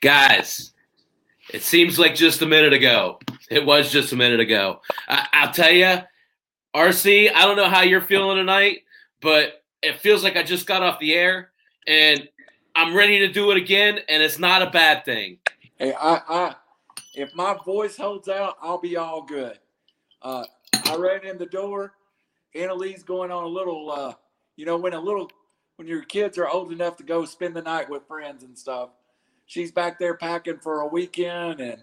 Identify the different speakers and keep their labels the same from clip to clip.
Speaker 1: Guys, it seems like just a minute ago. It was just a minute ago. I, will tell you, RC, I don't know how you're feeling tonight, but it feels like I just got off the air and I'm ready to do it again, and it's not a bad thing.
Speaker 2: Hey, I, I if my voice holds out, I'll be all good. Uh, I ran in the door. Annalise going on a little, uh, you know, when a little, when your kids are old enough to go spend the night with friends and stuff she's back there packing for a weekend, and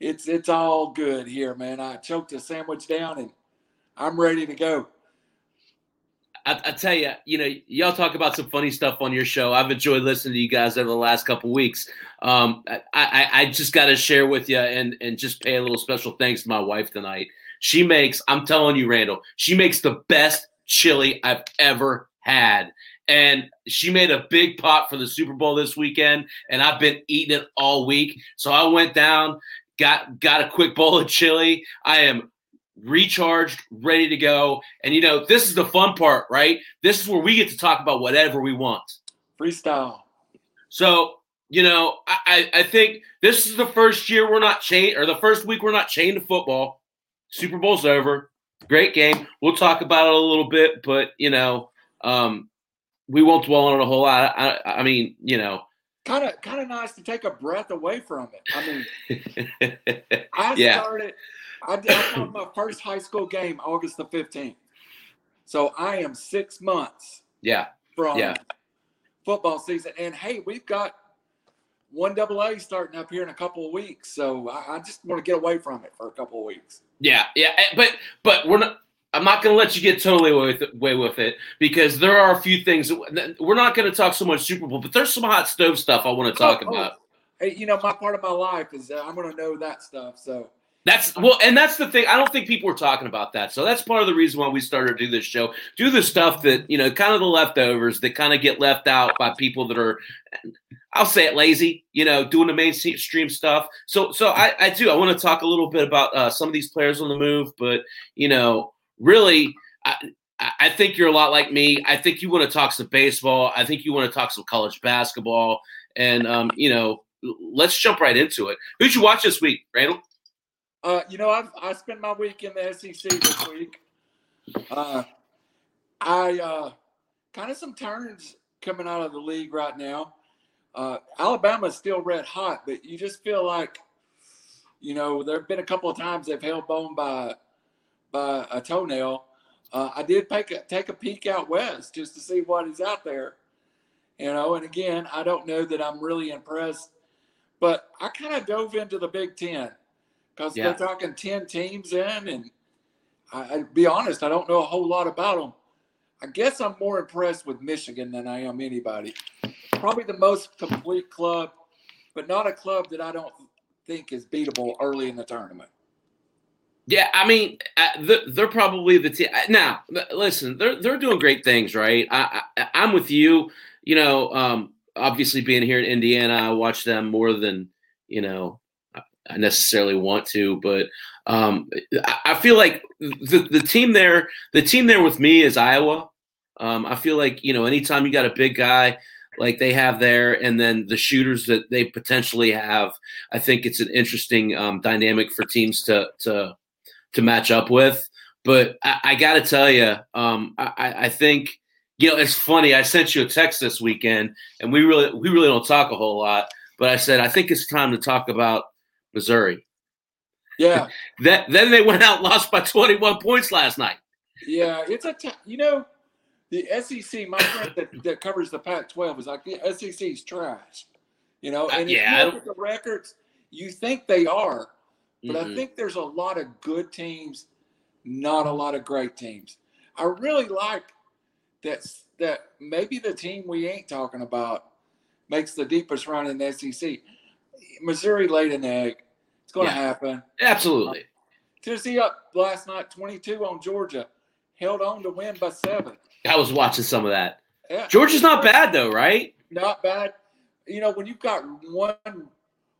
Speaker 2: it's it's all good here, man. I choked a sandwich down, and I'm ready to go.
Speaker 1: I, I, tell you, you know, y'all talk about some funny stuff on your show. I've enjoyed listening to you guys over the last couple weeks. Um, I, I, I just got to share with you and and just pay a little special thanks to my wife tonight. She makes, I'm telling you, Randall, she makes the best chili I've ever had and she made a big pot for the Super Bowl this weekend, and I've been eating it all week. So I went down, got got a quick bowl of chili. I am recharged, ready to go. And you know, this is the fun part, right? This is where we get to talk about whatever we want.
Speaker 2: Freestyle.
Speaker 1: So, you know, I, I think this is the first year we're not chained, or the first week we're not chained to football. Super Bowl's over. Great game. We'll talk about it a little bit, but you know, um, we won't dwell on it a whole lot. I, I mean, you know,
Speaker 2: kind of kind of nice to take a breath away from it. I mean, I
Speaker 1: yeah.
Speaker 2: started. I did I my first high school game August the fifteenth, so I am six months.
Speaker 1: Yeah.
Speaker 2: From
Speaker 1: yeah.
Speaker 2: football season, and hey, we've got one double A starting up here in a couple of weeks, so I, I just want to get away from it for a couple of weeks.
Speaker 1: Yeah, yeah, eh, but but we're not I'm not going to let you get totally away with, it, away with it because there are a few things. We're not going to talk so much Super Bowl, but there's some hot stove stuff I want to talk oh, about.
Speaker 2: Hey, you know, my part of my life is uh, I'm going to know that stuff. So
Speaker 1: that's well, and that's the thing. I don't think people were talking about that. So that's part of the reason why we started to do this show. Do the stuff that you know, kind of the leftovers that kind of get left out by people that are, I'll say it, lazy. You know, doing the mainstream stuff. So, so I, I do. I want to talk a little bit about uh, some of these players on the move, but you know, really, I, I think you're a lot like me. I think you want to talk some baseball. I think you want to talk some college basketball. And, um, you know, let's jump right into it. Who'd you watch this week, Randall?
Speaker 2: Uh, you know, I've, I spent my week in the SEC this week. Uh, I uh, kind of some turns coming out of the league right now. Uh, Alabama's still red hot, but you just feel like, you know, there have been a couple of times they've held bone by by a toenail. Uh, I did take a, take a peek out west just to see what is out there, you know. And again, I don't know that I'm really impressed, but I kind of dove into the Big Ten because yeah. they're talking ten teams in, and I, I be honest, I don't know a whole lot about them. I guess I'm more impressed with Michigan than I am anybody. Probably the most complete club, but not a club that I don't think is beatable early in the tournament.
Speaker 1: Yeah, I mean, uh, they're probably the team. Now, listen, they're they're doing great things, right? I, I am with you. You know, um, obviously being here in Indiana, I watch them more than you know I necessarily want to, but um, I feel like the the team there, the team there with me is Iowa. Um, I feel like you know, anytime you got a big guy like they have there, and then the shooters that they potentially have, I think it's an interesting um, dynamic for teams to to to match up with. But I, I got to tell you, um, I, I think you know it's funny. I sent you a text this weekend, and we really we really don't talk a whole lot. But I said I think it's time to talk about Missouri.
Speaker 2: Yeah.
Speaker 1: that then they went out lost by 21 points last night.
Speaker 2: Yeah, it's a t- you know the SEC. My friend that, that covers the Pac-12 is like the SEC's trash. You know, uh, and uh, yeah. you look at the records, you think they are, but mm-hmm. I think there's a lot of good teams, not a lot of great teams. I really like that that maybe the team we ain't talking about makes the deepest run in the SEC. Missouri laid an egg. It's going to yeah. happen.
Speaker 1: Absolutely.
Speaker 2: Tennessee up last night, 22 on Georgia, held on to win by seven.
Speaker 1: I was watching some of that. Yeah. Georgia's not bad though, right?
Speaker 2: Not bad. You know, when you've got one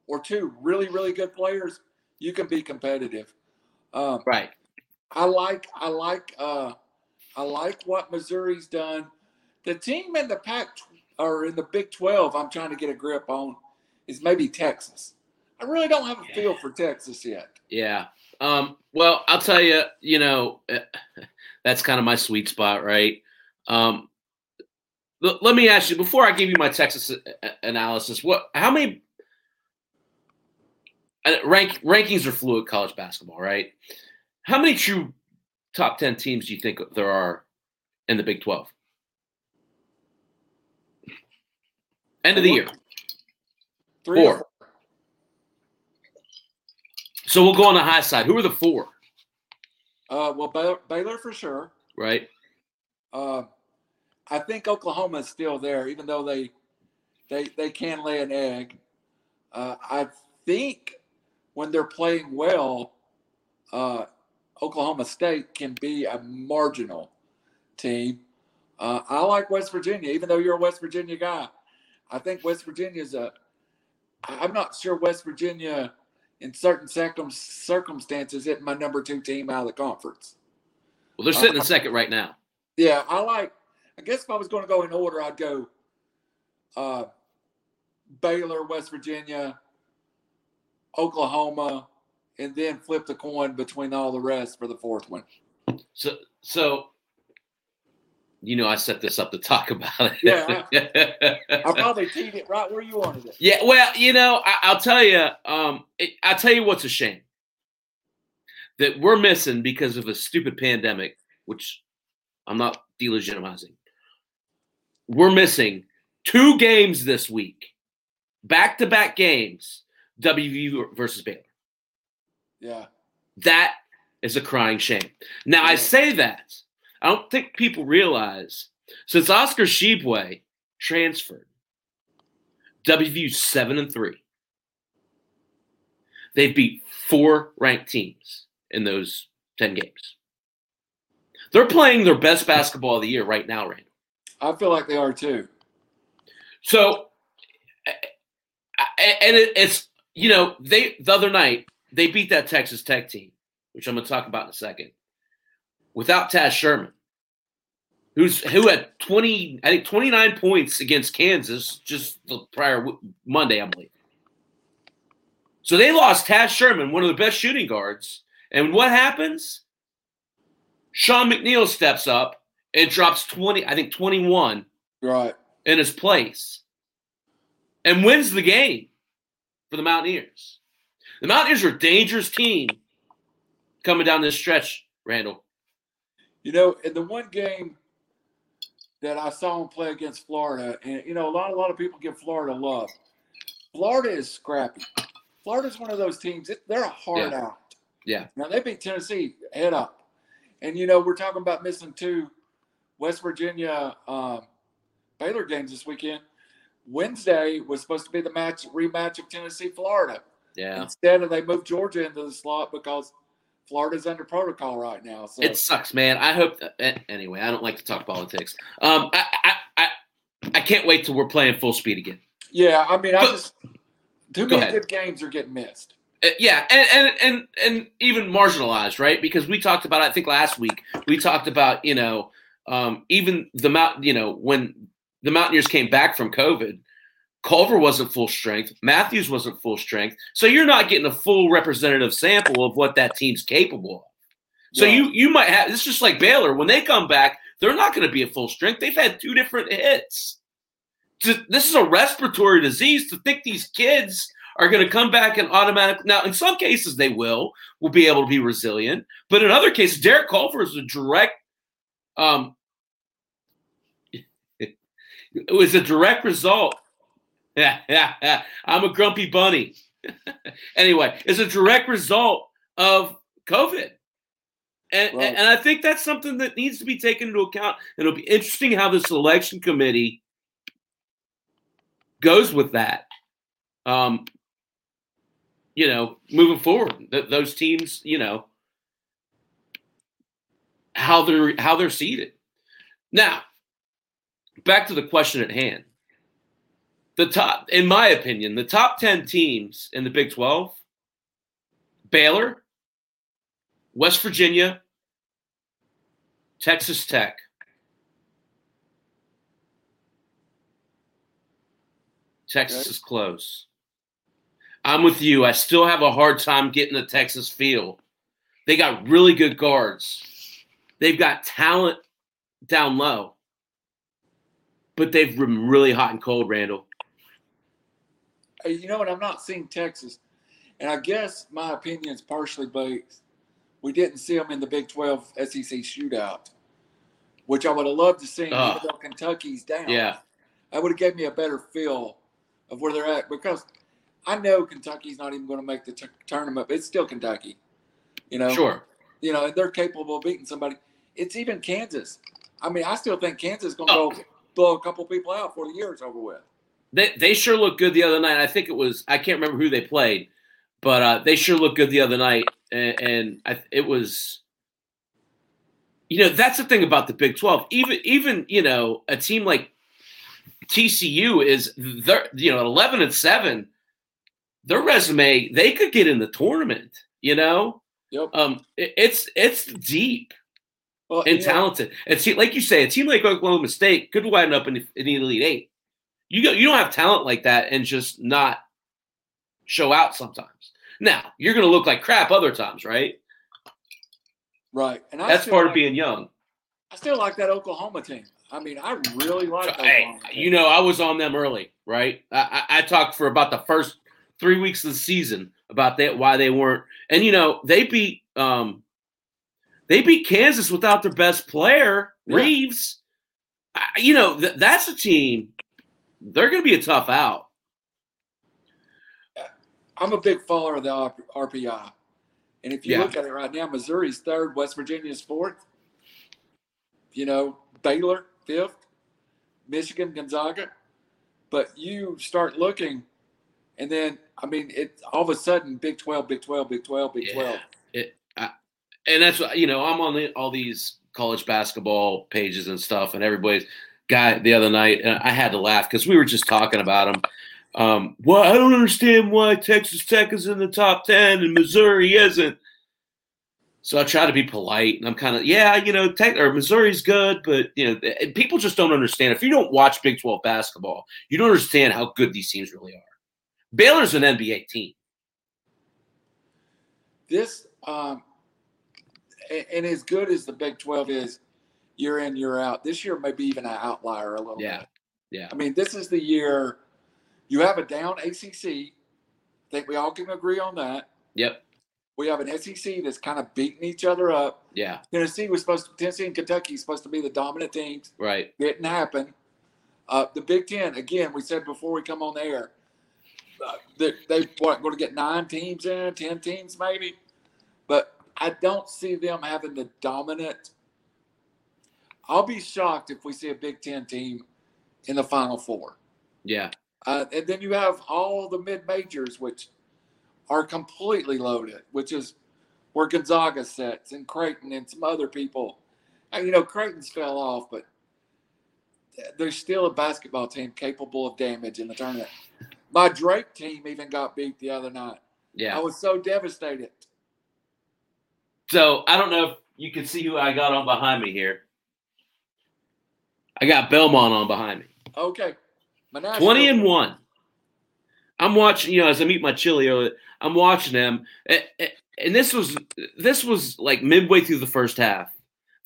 Speaker 2: or two really, really good players, you can be competitive.
Speaker 1: Um, right.
Speaker 2: I like I like uh, I like what Missouri's done. The team in the Pac or in the Big Twelve, I'm trying to get a grip on, is maybe Texas. I really don't have a feel for Texas yet.
Speaker 1: Yeah. Um, well, I'll tell you, you know, that's kind of my sweet spot, right? Um, let me ask you before I give you my Texas analysis. What? How many rank rankings are fluid college basketball, right? How many true top ten teams do you think there are in the Big Twelve? End of the year.
Speaker 2: Three four. four.
Speaker 1: So we'll go on the high side. Who are the four?
Speaker 2: Uh, well, Baylor, Baylor for sure.
Speaker 1: Right.
Speaker 2: Uh, I think Oklahoma is still there, even though they they they can lay an egg. Uh, I think when they're playing well, uh, Oklahoma State can be a marginal team. Uh, I like West Virginia, even though you're a West Virginia guy. I think West Virginia is a. I'm not sure West Virginia, in certain circumstances, is my number two team out of the conference.
Speaker 1: Well, they're sitting uh, in second right now.
Speaker 2: Yeah, I like. I guess if I was going to go in order, I'd go uh, Baylor, West Virginia, Oklahoma, and then flip the coin between all the rest for the fourth one.
Speaker 1: So, so you know, I set this up to talk about it.
Speaker 2: Yeah, I, I probably teed it right where you wanted it.
Speaker 1: Yeah, well, you know, I, will tell you, um, it, I'll tell you what's a shame that we're missing because of a stupid pandemic, which I'm not delegitimizing. We're missing two games this week, back to back games WVU versus Baylor.
Speaker 2: Yeah.
Speaker 1: That is a crying shame. Now, yeah. I say that. I don't think people realize since Oscar Tshiebwe transferred, WVU 7 and 3. They've beat four ranked teams in those 10 games. They're playing their best basketball of the year right now, Randall.
Speaker 2: I feel like they are too.
Speaker 1: So, and it's you know, they the other night they beat that Texas Tech team, which I'm going to talk about in a second, without Taz Sherman, who's who had 20, I think 29 points against Kansas just the prior Monday, I believe. So they lost Taz Sherman, one of the best shooting guards, and what happens? Sean McNeil steps up and drops 20, I think 21,
Speaker 2: right,
Speaker 1: in his place, and wins the game for the Mountaineers. The Mountaineers are a dangerous team coming down this stretch, Randall.
Speaker 2: You know, in the one game that I saw him play against Florida, and you know, a lot, a lot of people give Florida love. Florida is scrappy. Florida's one of those teams. They're a hard
Speaker 1: yeah.
Speaker 2: out.
Speaker 1: Yeah.
Speaker 2: Now they beat Tennessee head up, and you know we're talking about missing two West Virginia um, Baylor games this weekend. Wednesday was supposed to be the match rematch of Tennessee Florida.
Speaker 1: Yeah.
Speaker 2: Instead of they moved Georgia into the slot because Florida's under protocol right now. So
Speaker 1: it sucks, man. I hope that anyway. I don't like to talk politics. Um, I I I, I can't wait till we're playing full speed again.
Speaker 2: Yeah, I mean, I just too many good games are getting missed.
Speaker 1: Uh, yeah, and, and and and even marginalized, right? Because we talked about, I think last week we talked about, you know, um, even the mount, you know, when the Mountaineers came back from COVID, Culver wasn't full strength. Matthews wasn't full strength. So you're not getting a full representative sample of what that team's capable of. So yeah. you you might have it's just like Baylor when they come back, they're not going to be at full strength. They've had two different hits. This is a respiratory disease. To think these kids are going to come back and automatically now, in some cases they will will be able to be resilient, but in other cases, Derek Culver is a direct um, it was a direct result. Yeah, yeah, yeah. I'm a grumpy bunny. anyway, it's a direct result of COVID. And, right. and I think that's something that needs to be taken into account. It'll be interesting how the selection committee goes with that. Um, you know, moving forward, th- those teams, you know, how they're how they're seated. Now, back to the question at hand. The top, in my opinion, the top 10 teams in the Big 12 Baylor, West Virginia, Texas Tech, Texas is close. I'm with you. I still have a hard time getting the Texas feel. They got really good guards. They've got talent down low, but they've been really hot and cold, Randall.
Speaker 2: You know what? I'm not seeing Texas, and I guess my opinion is partially based. We didn't see them in the Big 12 SEC shootout, which I would have loved to see. Uh, even though Kentucky's down,
Speaker 1: yeah,
Speaker 2: that would have gave me a better feel of where they're at because I know Kentucky's not even going to make the t- tournament, but it's still Kentucky. You know,
Speaker 1: sure.
Speaker 2: You know, and they're capable of beating somebody. It's even Kansas. I mean, I still think Kansas is going to oh. go blow a couple people out before the year is over with.
Speaker 1: They they sure looked good the other night. I think it was I can't remember who they played, but uh, they sure looked good the other night, and, and I, it was. You know that's the thing about the Big Twelve. Even even you know a team like TCU is they're you know eleven and seven. Their resume they could get in the tournament. You know,
Speaker 2: Yep.
Speaker 1: Um, it, it's it's deep
Speaker 2: well,
Speaker 1: and yeah. talented. And like you say, a team like Oklahoma State could wind up in, in the Elite Eight. You go, you don't have talent like that and just not show out sometimes. Now you're going to look like crap other times, right?
Speaker 2: Right, and
Speaker 1: I that's part
Speaker 2: like,
Speaker 1: of being young.
Speaker 2: I still like that Oklahoma team. I mean, I really like.
Speaker 1: Hey, you know, I was on them early, right? I, I, I talked for about the first three weeks of the season about that why they weren't. And you know, they beat um they beat Kansas without their best player, yeah. Reaves. I, you know, th- that's a team. They're going to be a tough out.
Speaker 2: I'm a big follower of the RPI. And if you yeah. look at it right now, Missouri's third, West Virginia's fourth. You know, Baylor fifth, Michigan, Gonzaga. But you start looking, and then I mean, it all of a sudden, Big Twelve, Big Twelve, Big Twelve, Big Twelve.
Speaker 1: It, I, and that's what you know, I'm on the, all these college basketball pages and stuff, and everybody's guy the other night, and I had to laugh because we were just talking about him. Um, well, I don't understand why Texas Tech is in the top ten and Missouri isn't. So I try to be polite, and I'm kind of yeah, you know, Tech or Missouri's good, but you know, people just don't understand. If you don't watch Big Twelve basketball, you don't understand how good these teams really are. Baylor's an NBA team.
Speaker 2: This, um, and as good as the Big 12 is, year in, year out, this year may be even an outlier a little
Speaker 1: yeah.
Speaker 2: bit.
Speaker 1: Yeah. Yeah.
Speaker 2: I mean, this is the year you have a down ACC. I think we all can agree on that.
Speaker 1: Yep.
Speaker 2: We have an SEC that's kind of beating each other up.
Speaker 1: Yeah.
Speaker 2: Tennessee was supposed to, Tennessee and Kentucky supposed to be the dominant teams.
Speaker 1: Right.
Speaker 2: Didn't happen. Uh, the Big Ten, again, we said before we come on the air, they, they what, going to get nine teams in, ten teams maybe, but I don't see them having the dominant. I'll be shocked if we see a Big Ten team in the Final Four.
Speaker 1: Yeah,
Speaker 2: uh, and then you have all the mid majors, which are completely loaded, which is where Gonzaga sits and Creighton and some other people. And, you know, Creighton's fell off, but there's still a basketball team capable of damage in the tournament. My Drake team even got beat the other night.
Speaker 1: Yeah.
Speaker 2: I was so devastated.
Speaker 1: So I don't know if you can see who I got on behind me here. I got Belmont on behind me.
Speaker 2: Okay.
Speaker 1: 20 and 1. I'm watching, you know, as I meet my chili, I'm watching them. And this was this was like midway through the first half.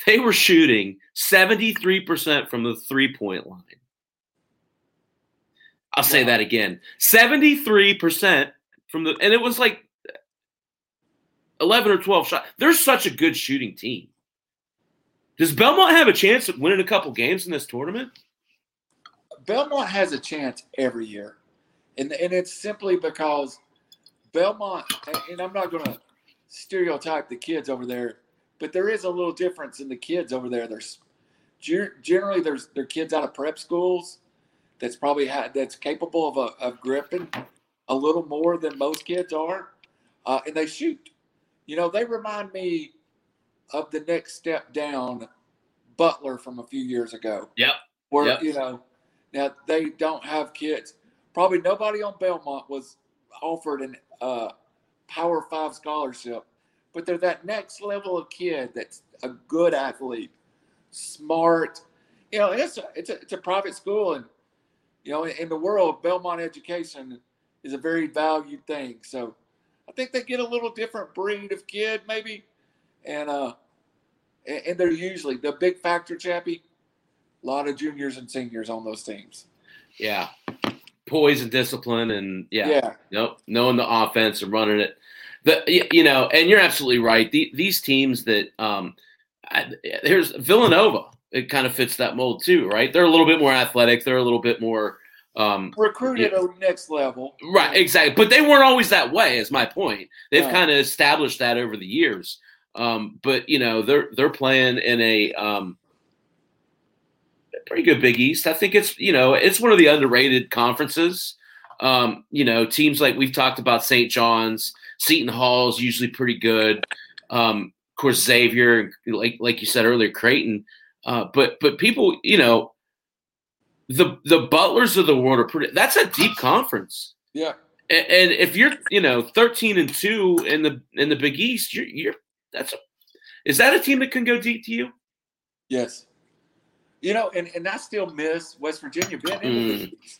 Speaker 1: They were shooting 73% from the three-point line. I'll say that again. 73% from the and it was like 11 or 12 shots. They're such a good shooting team. Does Belmont have a chance of winning a couple games in this tournament?
Speaker 2: Belmont has a chance every year. And and it's simply because Belmont and I'm not going to stereotype the kids over there, but there is a little difference in the kids over there. There's generally there's they're kids out of prep schools that's probably had that's capable of, a, of gripping a little more than most kids are, uh, and they shoot. You know, they remind me of the next step down, Butler from a few years ago.
Speaker 1: Yep.
Speaker 2: Where
Speaker 1: yep.
Speaker 2: you know, now they don't have kids. Probably nobody on Belmont was offered an uh, Power Five scholarship, but they're that next level of kid that's a good athlete, smart. You know, it's a, it's a, it's a private school and you know, in the world, Belmont education is a very valued thing. So I think they get a little different breed of kid, maybe, and uh, and, they're usually the big factor, Chappy. A lot of juniors and seniors on those teams.
Speaker 1: Yeah, poise and discipline, and yeah,
Speaker 2: Yeah,
Speaker 1: Nope, knowing the offense and running it. The you know, and you're absolutely right. The, these teams that um, I, there's Villanova. It kind of fits that mold too, right? They're a little bit more athletic. They're a little bit more um,
Speaker 2: recruited at next level.
Speaker 1: right, exactly. But they weren't always that way. Is my point. They've
Speaker 2: Right.
Speaker 1: kind of established that over the years. Um, but you know, they're they're playing in a um, pretty good Big East. I think it's you know it's one of the underrated conferences. Um, you know, teams like we've talked about St. John's, Seton Hall is usually pretty good. Um, of course, Xavier, like like you said earlier, Creighton. Uh, but but people, you know, the the Butlers of the world are pretty. That's a deep conference.
Speaker 2: Yeah,
Speaker 1: A- And if you're, you know, thirteen and two in the in the Big East, you're you're that's a is that a team that can go deep to you?
Speaker 2: yes. You know, and, and I still miss West Virginia being in the Big East.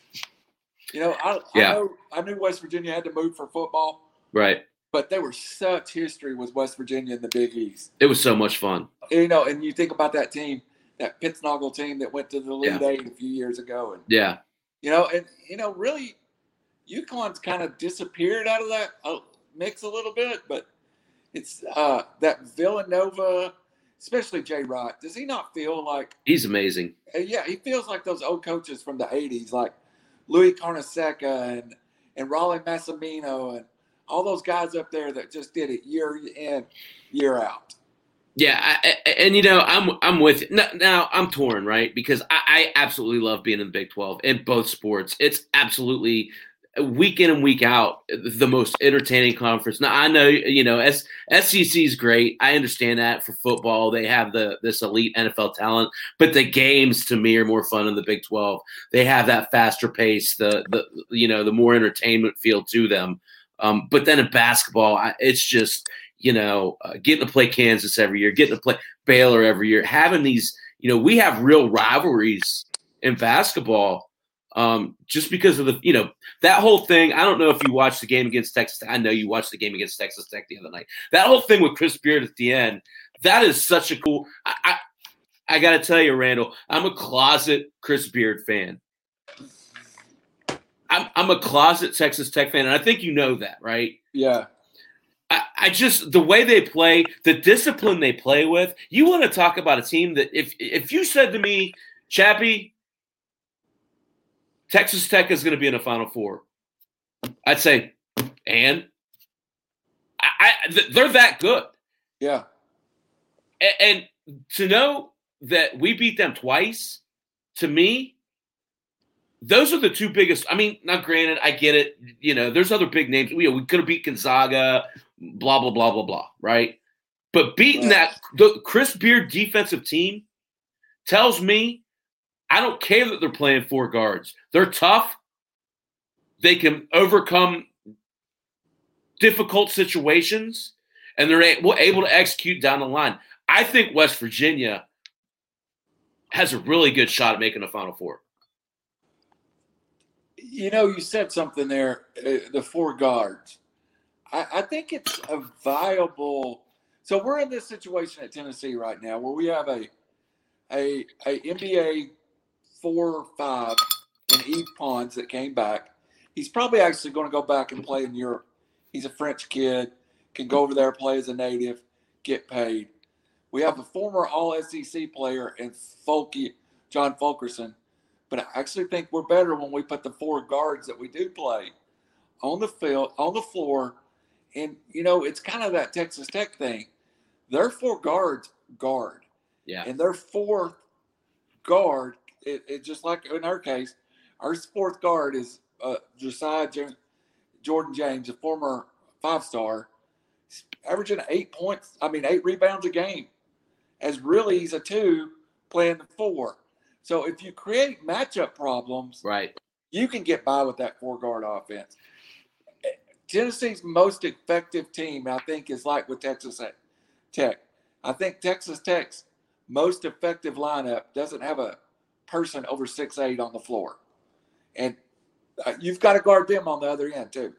Speaker 2: You know, I,
Speaker 1: Mm. Yeah.
Speaker 2: I know I knew West Virginia had to move for football,
Speaker 1: Right.
Speaker 2: but there was such history with West Virginia in the Big East.
Speaker 1: It was so much fun.
Speaker 2: You know, and you think about that team, that Pittsnogle team that went to the Elite
Speaker 1: Yeah.
Speaker 2: Eight a few years ago, and
Speaker 1: Yeah.
Speaker 2: you know, and you know, really, UConn's kind of disappeared out of that uh, mix a little bit, but it's uh, that Villanova, especially Jay Wright. Does he not feel like?
Speaker 1: He's amazing.
Speaker 2: uh, Yeah, he feels like those old coaches from the '80s, like Louis Carnesecca and and Rollie Massimino and all those guys up there that just did it year in, year out.
Speaker 1: Yeah, I, and you know, I'm I'm with you. Now, I'm torn, right? Because I, I absolutely love being in the Big 12 in both sports. It's absolutely week in and week out the most entertaining conference. Now I know you know S, SEC is great. I understand that for football they have the this elite NFL talent, but the games to me are more fun in the Big 12. They have that faster pace, the the you know the more entertainment feel to them. Um, but then in basketball, I, it's just you know, uh, getting to play Kansas every year, getting to play Baylor every year, having these, you know, we have real rivalries in basketball um, just because of the, you know, that whole thing. I don't know if you watched the game against Texas. I know you watched the game against Texas Tech the other night. That whole thing with Chris Beard at the end, that is such a cool. I, I, I got to tell you, Randall, I'm a closet Chris Beard fan. I'm, I'm a closet Texas Tech fan, and I think you know that, right?
Speaker 2: Yeah,
Speaker 1: I, I just the way they play, the discipline they play with. You want to talk about a team that if if you said to me, Chappy, Texas Tech is going to be in the Final Four, I'd say, and I, I th- they're that good,
Speaker 2: yeah,
Speaker 1: A- and, to know that we beat them twice, to me. Those are the two biggest. I mean, now granted, I get it. You know, there's other big names. We, we could have beat Gonzaga, blah blah blah blah blah, right? But beating
Speaker 2: Right.
Speaker 1: that the Chris Beard defensive team tells me I don't care that they're playing four guards. They're tough. They can overcome difficult situations, and they're able, to execute down the line. I think West Virginia has a really good shot at making the Final Four.
Speaker 2: You know, you said something there. Uh, the four guards. I, I think it's a viable. So we're in this situation at Tennessee right now where we have a a a NBA four or five in Yves Pons that came back. He's probably actually going to go back and play in Europe. He's a French kid, can go over there, play as a native, get paid. We have a former All SEC player in Folky, John Fulkerson, but I actually think we're better when we put the four guards that we do play on the field, on the floor. And, you know, it's kind of that Texas Tech thing. Their four guards guard,
Speaker 1: Yeah.
Speaker 2: and their fourth guard, it, it just like in our case, our fourth guard is uh, Josiah James, Jordan James, a former five star, averaging eight points, I mean, eight rebounds a game. As really, he's a two playing the four. So if you create matchup problems,
Speaker 1: Right.
Speaker 2: you can get by with that four guard offense. Tennessee's most effective team, I think, is like with Texas Tech. I think Texas Tech's most effective lineup doesn't have a person over six eight on the floor. And uh, you've got to guard them on the other end too.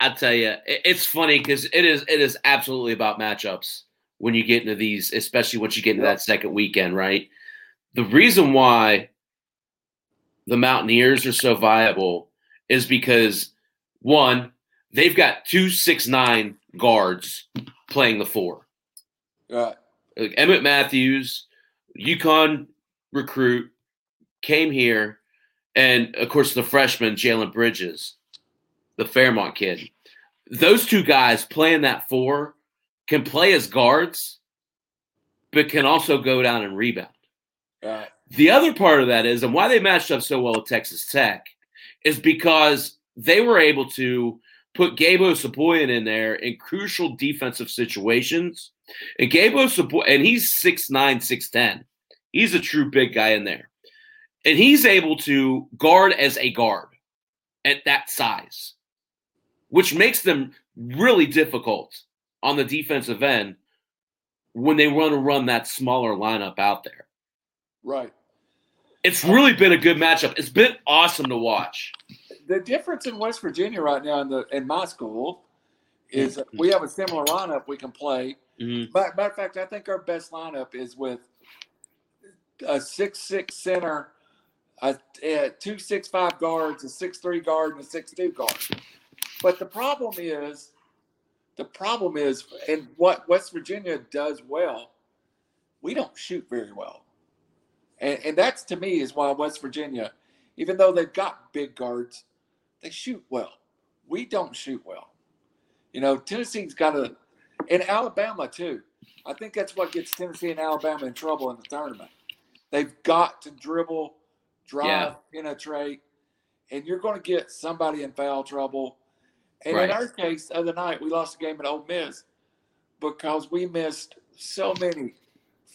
Speaker 1: I, tell you, it's funny because it is it is absolutely about matchups when you get into these, especially once you get into that second weekend, right? The reason why the Mountaineers are so viable is because one, they've got two six nine guards playing the four.
Speaker 2: Right.
Speaker 1: like Emmett Matthews, UConn recruit, came here, and of course the freshman Jalen Bridges, the Fairmont kid. Those two guys playing that four can play as guards, but can also go down and rebound.
Speaker 2: Right.
Speaker 1: The other part of that is, and why they matched up so well with Texas Tech, is because they were able to put Gabe Osabuohien in there in crucial defensive situations. And Gabe Osabuohien, and he's 6'9, 6'10. He's a true big guy in there. And he's able to guard as a guard at that size, which makes them really difficult on the defensive end when they want to run that smaller lineup out there.
Speaker 2: Right.
Speaker 1: It's really been a good matchup. It's been awesome to watch.
Speaker 2: The difference in West Virginia right now in the in my school is that we have a similar lineup we can play.
Speaker 1: Mhm.
Speaker 2: But matter of fact, I think our best lineup is with a six six center, a, a two six five guards, a six three guard, and a six two guard. But the problem is, the problem is, and what West Virginia does well, we don't shoot very well, and and that's to me is why West Virginia, even though they've got big guards, they shoot well. We don't shoot well. You know, Tennessee's got a, and Alabama too. I think that's what gets Tennessee and Alabama in trouble in the tournament. They've got to dribble, drive, penetrate, and you're going to get somebody in foul trouble. And
Speaker 1: Right.
Speaker 2: in our case, the other night we lost a game at Ole Miss because we missed so many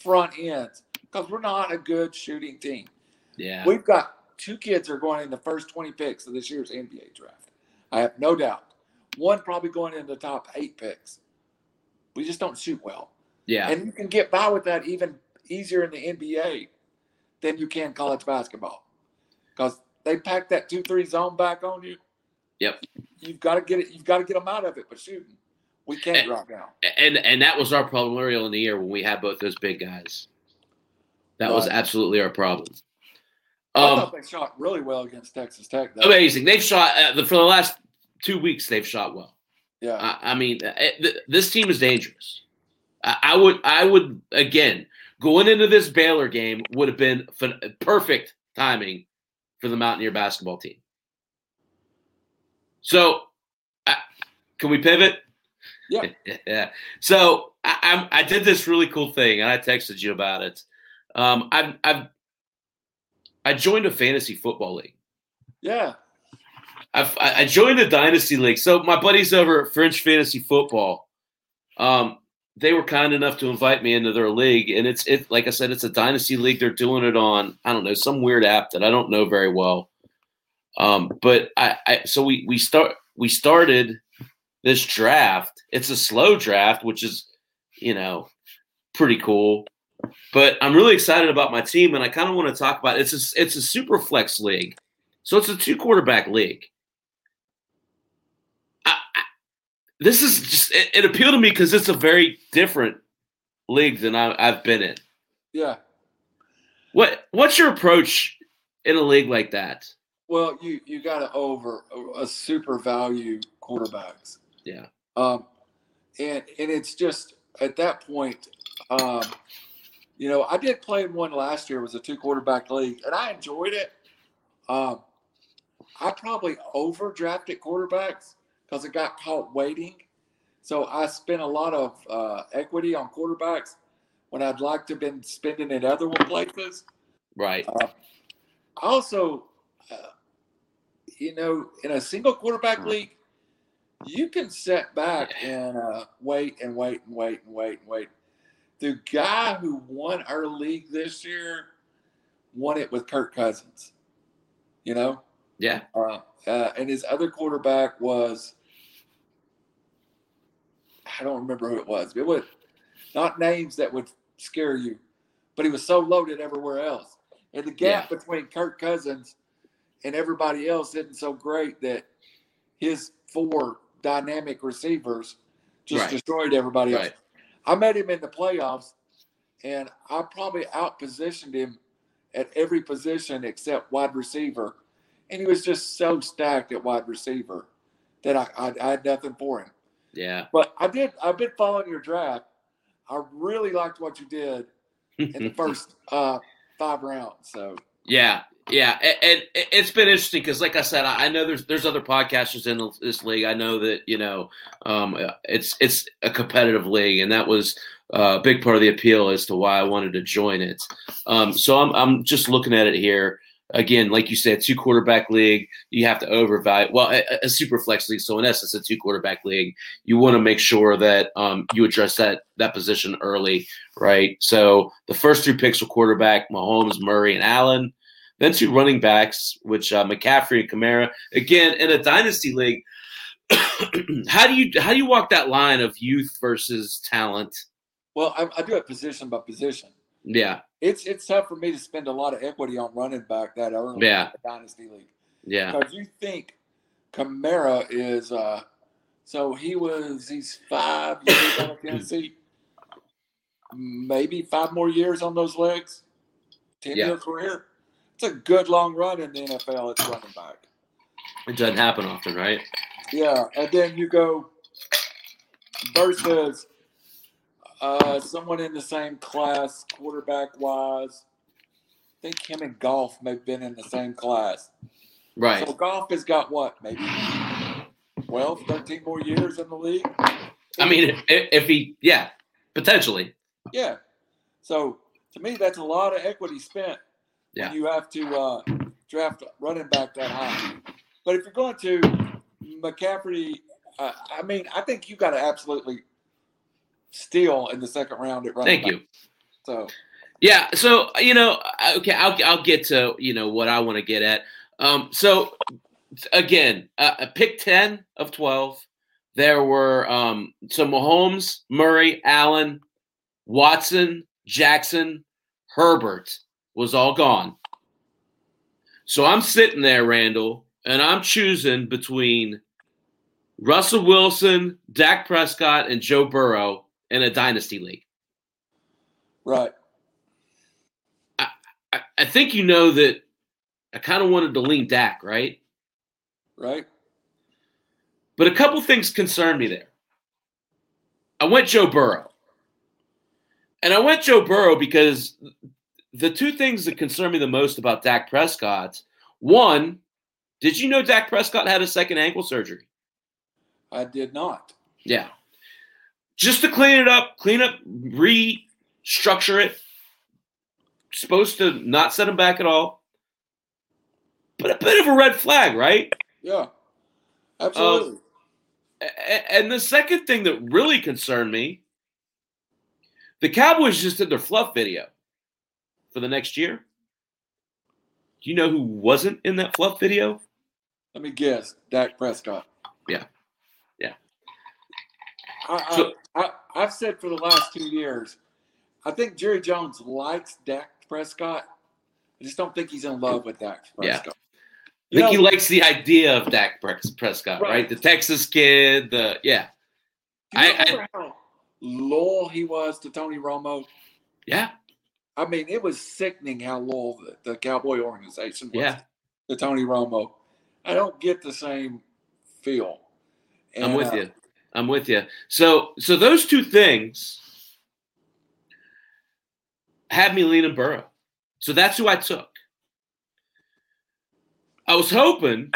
Speaker 2: front ends because we're not a good shooting team.
Speaker 1: Yeah.
Speaker 2: We've got two kids are going in the first 20 picks of this year's NBA draft. I have no doubt. One probably going in the top eight picks. We just don't shoot well.
Speaker 1: yeah.
Speaker 2: And you can get by with that even easier in the NBA than you can college basketball. Because they pack that two three zone back on you.
Speaker 1: Yep.
Speaker 2: You've got to get it, you've got to get them out of it, but shooting. We can't
Speaker 1: And-
Speaker 2: drop down.
Speaker 1: and and that was our problem earlier in the year when we had both those big guys. That was absolutely our problem.
Speaker 2: I
Speaker 1: Um,
Speaker 2: thought they shot really well against Texas Tech. Though.
Speaker 1: amazing. They've shot uh, the, for the last two weeks. They've shot well.
Speaker 2: Yeah.
Speaker 1: I, I mean, uh, th- this team is dangerous. I, I would, I would again going into this Baylor game would have been perfect timing for the Mountaineer basketball team. So, uh, can we pivot?
Speaker 2: Yeah.
Speaker 1: yeah. So I, I'm, I did this really cool thing, and I texted you about it. Um, I've, I've, I joined a fantasy football league.
Speaker 2: yeah.
Speaker 1: I've, I I joined a dynasty league. So my buddies over at French Fantasy Football, um, they were kind enough to invite me into their league, and it's it like I said, it's a dynasty league. They're doing it on I don't know some weird app that I don't know very well. Um, but I, I so we we start we started this draft. It's a slow draft, which is you know pretty cool. But I'm really excited about my team, and I kind of want to talk about it's a it's a super flex league, so it's a two quarterback league. I, I, this is just it, it appealed to me because it's a very different league than I, I've been in.
Speaker 2: Yeah.
Speaker 1: What what's your approach in a league like that?
Speaker 2: Well, you you got to over a super value quarterbacks.
Speaker 1: Yeah.
Speaker 2: Um, and and it's just at that point, um, you know, I did play in one last year. It was a two quarterback league, and I enjoyed it. Um, I probably overdrafted quarterbacks because it got caught waiting. So I spent a lot of uh, equity on quarterbacks when I'd like to have been spending it other places.
Speaker 1: Right.
Speaker 2: Uh, also, uh, you know, in a single quarterback league, you can set back and uh, wait and wait and wait and wait and wait. The guy who won our league this year won it with Kirk Cousins. You know,
Speaker 1: Yeah.
Speaker 2: uh, uh, and his other quarterback was I don't remember who it was. It was not names that would scare you, but he was so loaded everywhere else. And the gap between Kirk Cousins and everybody else isn't so great that his four dynamic receivers just
Speaker 1: Right.
Speaker 2: destroyed everybody else. I met him in the playoffs, and I probably outpositioned him at every position except wide receiver, and he was just so stacked at wide receiver that I, I, I had nothing for him.
Speaker 1: Yeah.
Speaker 2: But I did. I've been following your draft. I really liked what you did in the first uh, five rounds. So
Speaker 1: Yeah, yeah, and, it's been interesting because, like I said, I know there's there's other podcasters in this league. I know that you know um, it's it's a competitive league, and that was uh, a big part of the appeal as to why I wanted to join it. Um, so I'm I'm just looking at it here again, like you said, two quarterback league. You have to overvalue well a, a super flex league. So in essence, a two quarterback league. You want to make sure that um, you address that that position early, right? So the first three picks were quarterback: Mahomes, Murray, and Allen. Then two running backs, which uh, McCaffrey and Kamara. Again, in a dynasty league, how do you how do you walk that line of youth versus talent?
Speaker 2: well, I, I do it position by position.
Speaker 1: Yeah,
Speaker 2: It's it's tough for me to spend a lot of equity on running back that early
Speaker 1: Yeah.
Speaker 2: in the dynasty league.
Speaker 1: yeah,
Speaker 2: Because you think Kamara is uh so he was he's five years out of Tennessee. Maybe five more years on those legs. Ten
Speaker 1: Yeah.
Speaker 2: year career. It's a good long run in the NFL It's running back.
Speaker 1: it doesn't happen often, right?
Speaker 2: Yeah, and then you go versus uh, someone in the same class, quarterback wise. I think him and Goff may have been in the same class.
Speaker 1: Right.
Speaker 2: So Goff has got what, maybe 12, 13 more years in the league?
Speaker 1: I mean, if, if he, yeah, potentially.
Speaker 2: Yeah. So to me, that's a lot of equity spent
Speaker 1: Yeah.
Speaker 2: you have to uh, draft running back that high. But if you're going to McCaffrey, uh, I mean, I think you got to absolutely steal in the second round at running
Speaker 1: Thank
Speaker 2: back.
Speaker 1: you.
Speaker 2: So
Speaker 1: Yeah. So you know, okay, I'll I'll get to you know what I want to get at. Um. So again, uh, a pick ten of twelve. There were um so Mahomes, Murray, Allen, Watson, Jackson, Herbert was all gone. So I'm sitting there, Randall, and I'm choosing between Russell Wilson, Dak Prescott, and Joe Burrow in a dynasty league.
Speaker 2: right,
Speaker 1: I, I think you know that I kind of wanted to lean Dak, right?
Speaker 2: right,
Speaker 1: But a couple things concern me there. I went Joe Burrow. And I went Joe Burrow because the two things that concern me the most about Dak Prescott one, did you know Dak Prescott had a second ankle surgery?
Speaker 2: I did not.
Speaker 1: Yeah. Just to clean it up, clean up, restructure it. Supposed to not set him back at all. But a bit of a red flag, right?
Speaker 2: Yeah, absolutely.
Speaker 1: Um, a- And the second thing that really concerned me, the Cowboys just did their fluff video for the next year. Do you know who wasn't in that fluff video?
Speaker 2: Let me guess, Dak Prescott.
Speaker 1: Yeah. Yeah.
Speaker 2: I, I,
Speaker 1: So-
Speaker 2: I, I've said for the last two years, I think Jerry Jones likes Dak Prescott. I just don't think he's in love with Dak
Speaker 1: Yeah. I think
Speaker 2: You
Speaker 1: he likes the idea of Dak Prescott, right?
Speaker 2: Right.
Speaker 1: The Texas kid, the yeah, I- I-
Speaker 2: how loyal he was to Tony Romo?
Speaker 1: yeah,
Speaker 2: I mean, it was sickening how loyal the, the Cowboy organization was
Speaker 1: yeah.
Speaker 2: to Tony Romo. I don't get the same feel.
Speaker 1: I'm with
Speaker 2: uh,
Speaker 1: you. I'm with you. So, so those two things had me leaning Burrow. So that's who I took. I was hoping,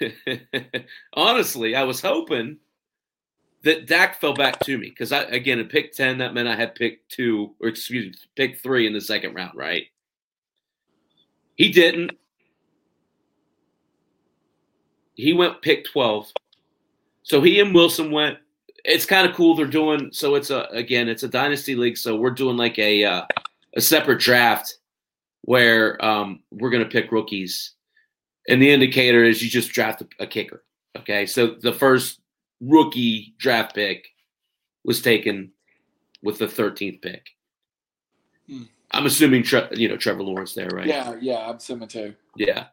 Speaker 1: honestly, I was hoping that Dak fell back to me because I again at pick ten that meant I had pick two or excuse me, pick three in the second round, right? He didn't. He went pick twelve. So he and Wilson went. It's kind of cool. They're doing so. It's a again, it's a dynasty league. So we're doing like a uh, a separate draft where um, we're to pick rookies, and the indicator is you just draft a, a kicker. Okay, so the first rookie draft pick was taken with the 13th pick.
Speaker 2: Hmm.
Speaker 1: I'm assuming Tre- you know Trevor Lawrence there, right?
Speaker 2: Yeah, yeah, I'm assuming too.
Speaker 1: Yeah.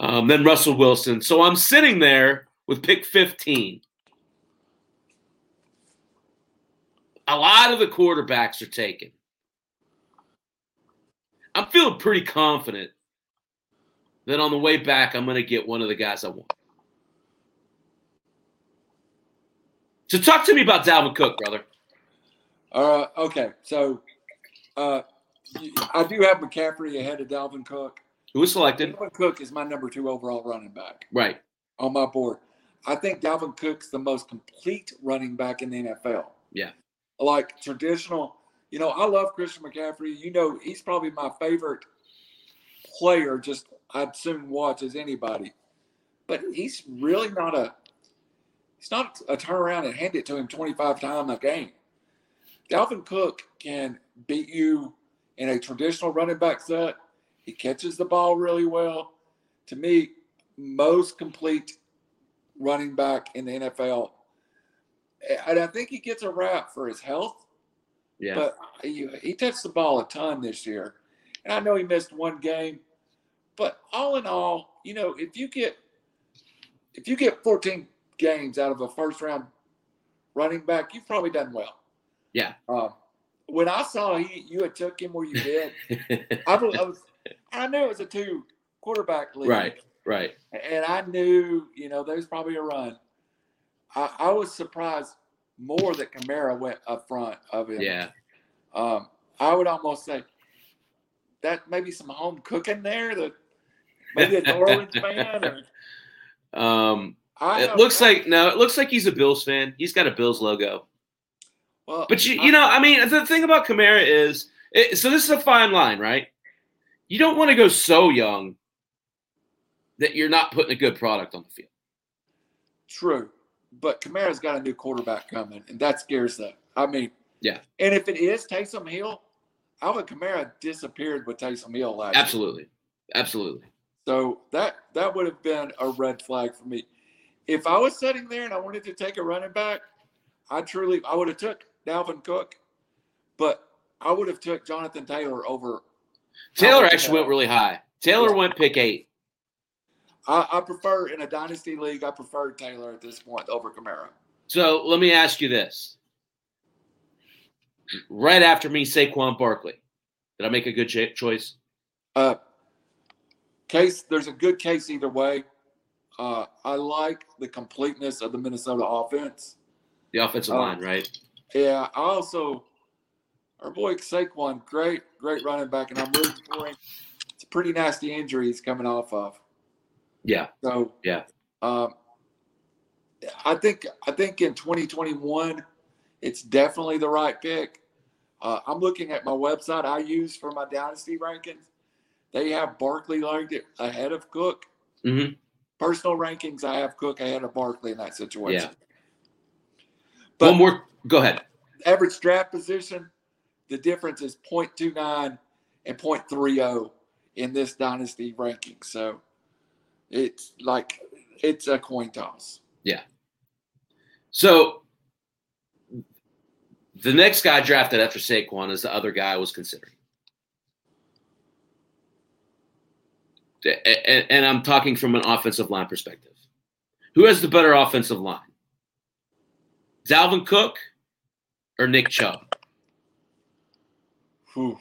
Speaker 1: Um, then Russell Wilson. So I'm sitting there with pick 15. A lot of the quarterbacks are taken. I'm feeling pretty confident that on the way back, I'm going to get one of the guys I want. So talk to me about Dalvin Cook, brother.
Speaker 2: Uh, okay, so uh, I do have McCaffrey ahead of Dalvin Cook.
Speaker 1: Who was selected?
Speaker 2: Dalvin Cook is my number two overall running back.
Speaker 1: Right.
Speaker 2: On my board. I think Dalvin Cook's the most complete running back in the NFL.
Speaker 1: Yeah.
Speaker 2: Like traditional, you know, I love Christian McCaffrey. You know, he's probably my favorite player, just I'd soon watch as anybody. But he's really not a he's not a turn around and hand it to him 25 times a game. Dalvin Cook can beat you in a traditional running back set. He catches the ball really well. To me, most complete running back in the NFL. And I think he gets a rap for his health.
Speaker 1: Yeah.
Speaker 2: But he, he touched the ball a ton this year. And I know he missed one game. But all in all, you know, if you get if you get 14 games out of a first round running back, you've probably done well.
Speaker 1: Yeah.
Speaker 2: Um, when I saw he, you had took him where you did, I, was, I was I knew it was a two quarterback league.
Speaker 1: right. Right.
Speaker 2: And I knew, you know, there's probably a run. I, I was surprised more that Kamara went up front of him.
Speaker 1: Yeah.
Speaker 2: Um, I would almost say that maybe some home cooking there. That maybe a New Orleans fan. Or,
Speaker 1: Um,
Speaker 2: I
Speaker 1: it looks like no, it looks like he's a Bills fan. He's got a Bills logo.
Speaker 2: Well,
Speaker 1: But you, you know, I mean, the thing about Kamara is, it, so this is a fine line, right? You don't want to go so young that you're not putting a good product on the field.
Speaker 2: True, but Kamara's got a new quarterback coming, and that scares them. I mean,
Speaker 1: Yeah.
Speaker 2: And if it is Taysom Hill, Alvin Kamara disappeared with Taysom Hill last. year.
Speaker 1: Absolutely, absolutely.
Speaker 2: So that that would have been a red flag for me. If I was sitting there and I wanted to take a running back, I truly I would have took Dalvin Cook, but I would have took Jonathan Taylor over.
Speaker 1: Taylor actually went really high. Taylor
Speaker 2: Yeah.
Speaker 1: went pick eight.
Speaker 2: I, I prefer in a dynasty league. I prefer Taylor at this point over Kamara.
Speaker 1: So let me ask you this: right after me, Saquon Barkley, did I make a good ch- choice?
Speaker 2: Uh, case there's a good case either way. Uh, I like the completeness of the Minnesota offense.
Speaker 1: The offensive
Speaker 2: Oh.
Speaker 1: line, right?
Speaker 2: Yeah, I also our boy Saquon, great, great running back, and I'm rooting for him. It's a pretty nasty injury he's coming off of.
Speaker 1: Yeah,
Speaker 2: So
Speaker 1: Yeah.
Speaker 2: um, I think I think in 2021, it's definitely the right pick. Uh, I'm looking at my website I use for my dynasty rankings. They have Barkley ranked ahead of Cook.
Speaker 1: Mhm.
Speaker 2: Personal rankings, I have Cook ahead of Barkley in that situation.
Speaker 1: Yeah.
Speaker 2: But
Speaker 1: One more. Go ahead.
Speaker 2: average draft position, the difference is 0.29 and 0.30 in this dynasty ranking. So it's like it's a coin toss. Yeah.
Speaker 1: So the next guy drafted after Saquon is the other guy I was considering. A- a- And I'm talking from an offensive line perspective. Who has the better offensive line? Dalvin Cook or Nick Chubb?
Speaker 2: Whew.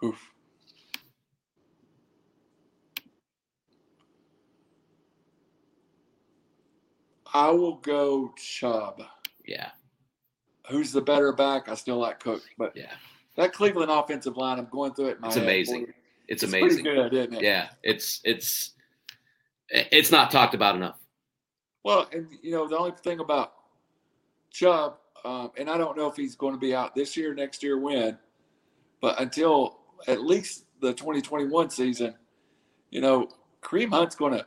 Speaker 2: Whew. I will go Chubb.
Speaker 1: Yeah,
Speaker 2: Who's the better back? I still like Cook, but
Speaker 1: yeah,
Speaker 2: that Cleveland offensive line, I'm going through it. My
Speaker 1: It's amazing. it's
Speaker 2: It's
Speaker 1: amazing.
Speaker 2: pretty good, isn't it?
Speaker 1: Yeah, it's it's it's not talked about enough.
Speaker 2: Well, and you know the only thing about Chubb, um, and I don't know if he's going to be out this year, next year, when, but until at least the 2021 season, you know, Kareem Hunt's going to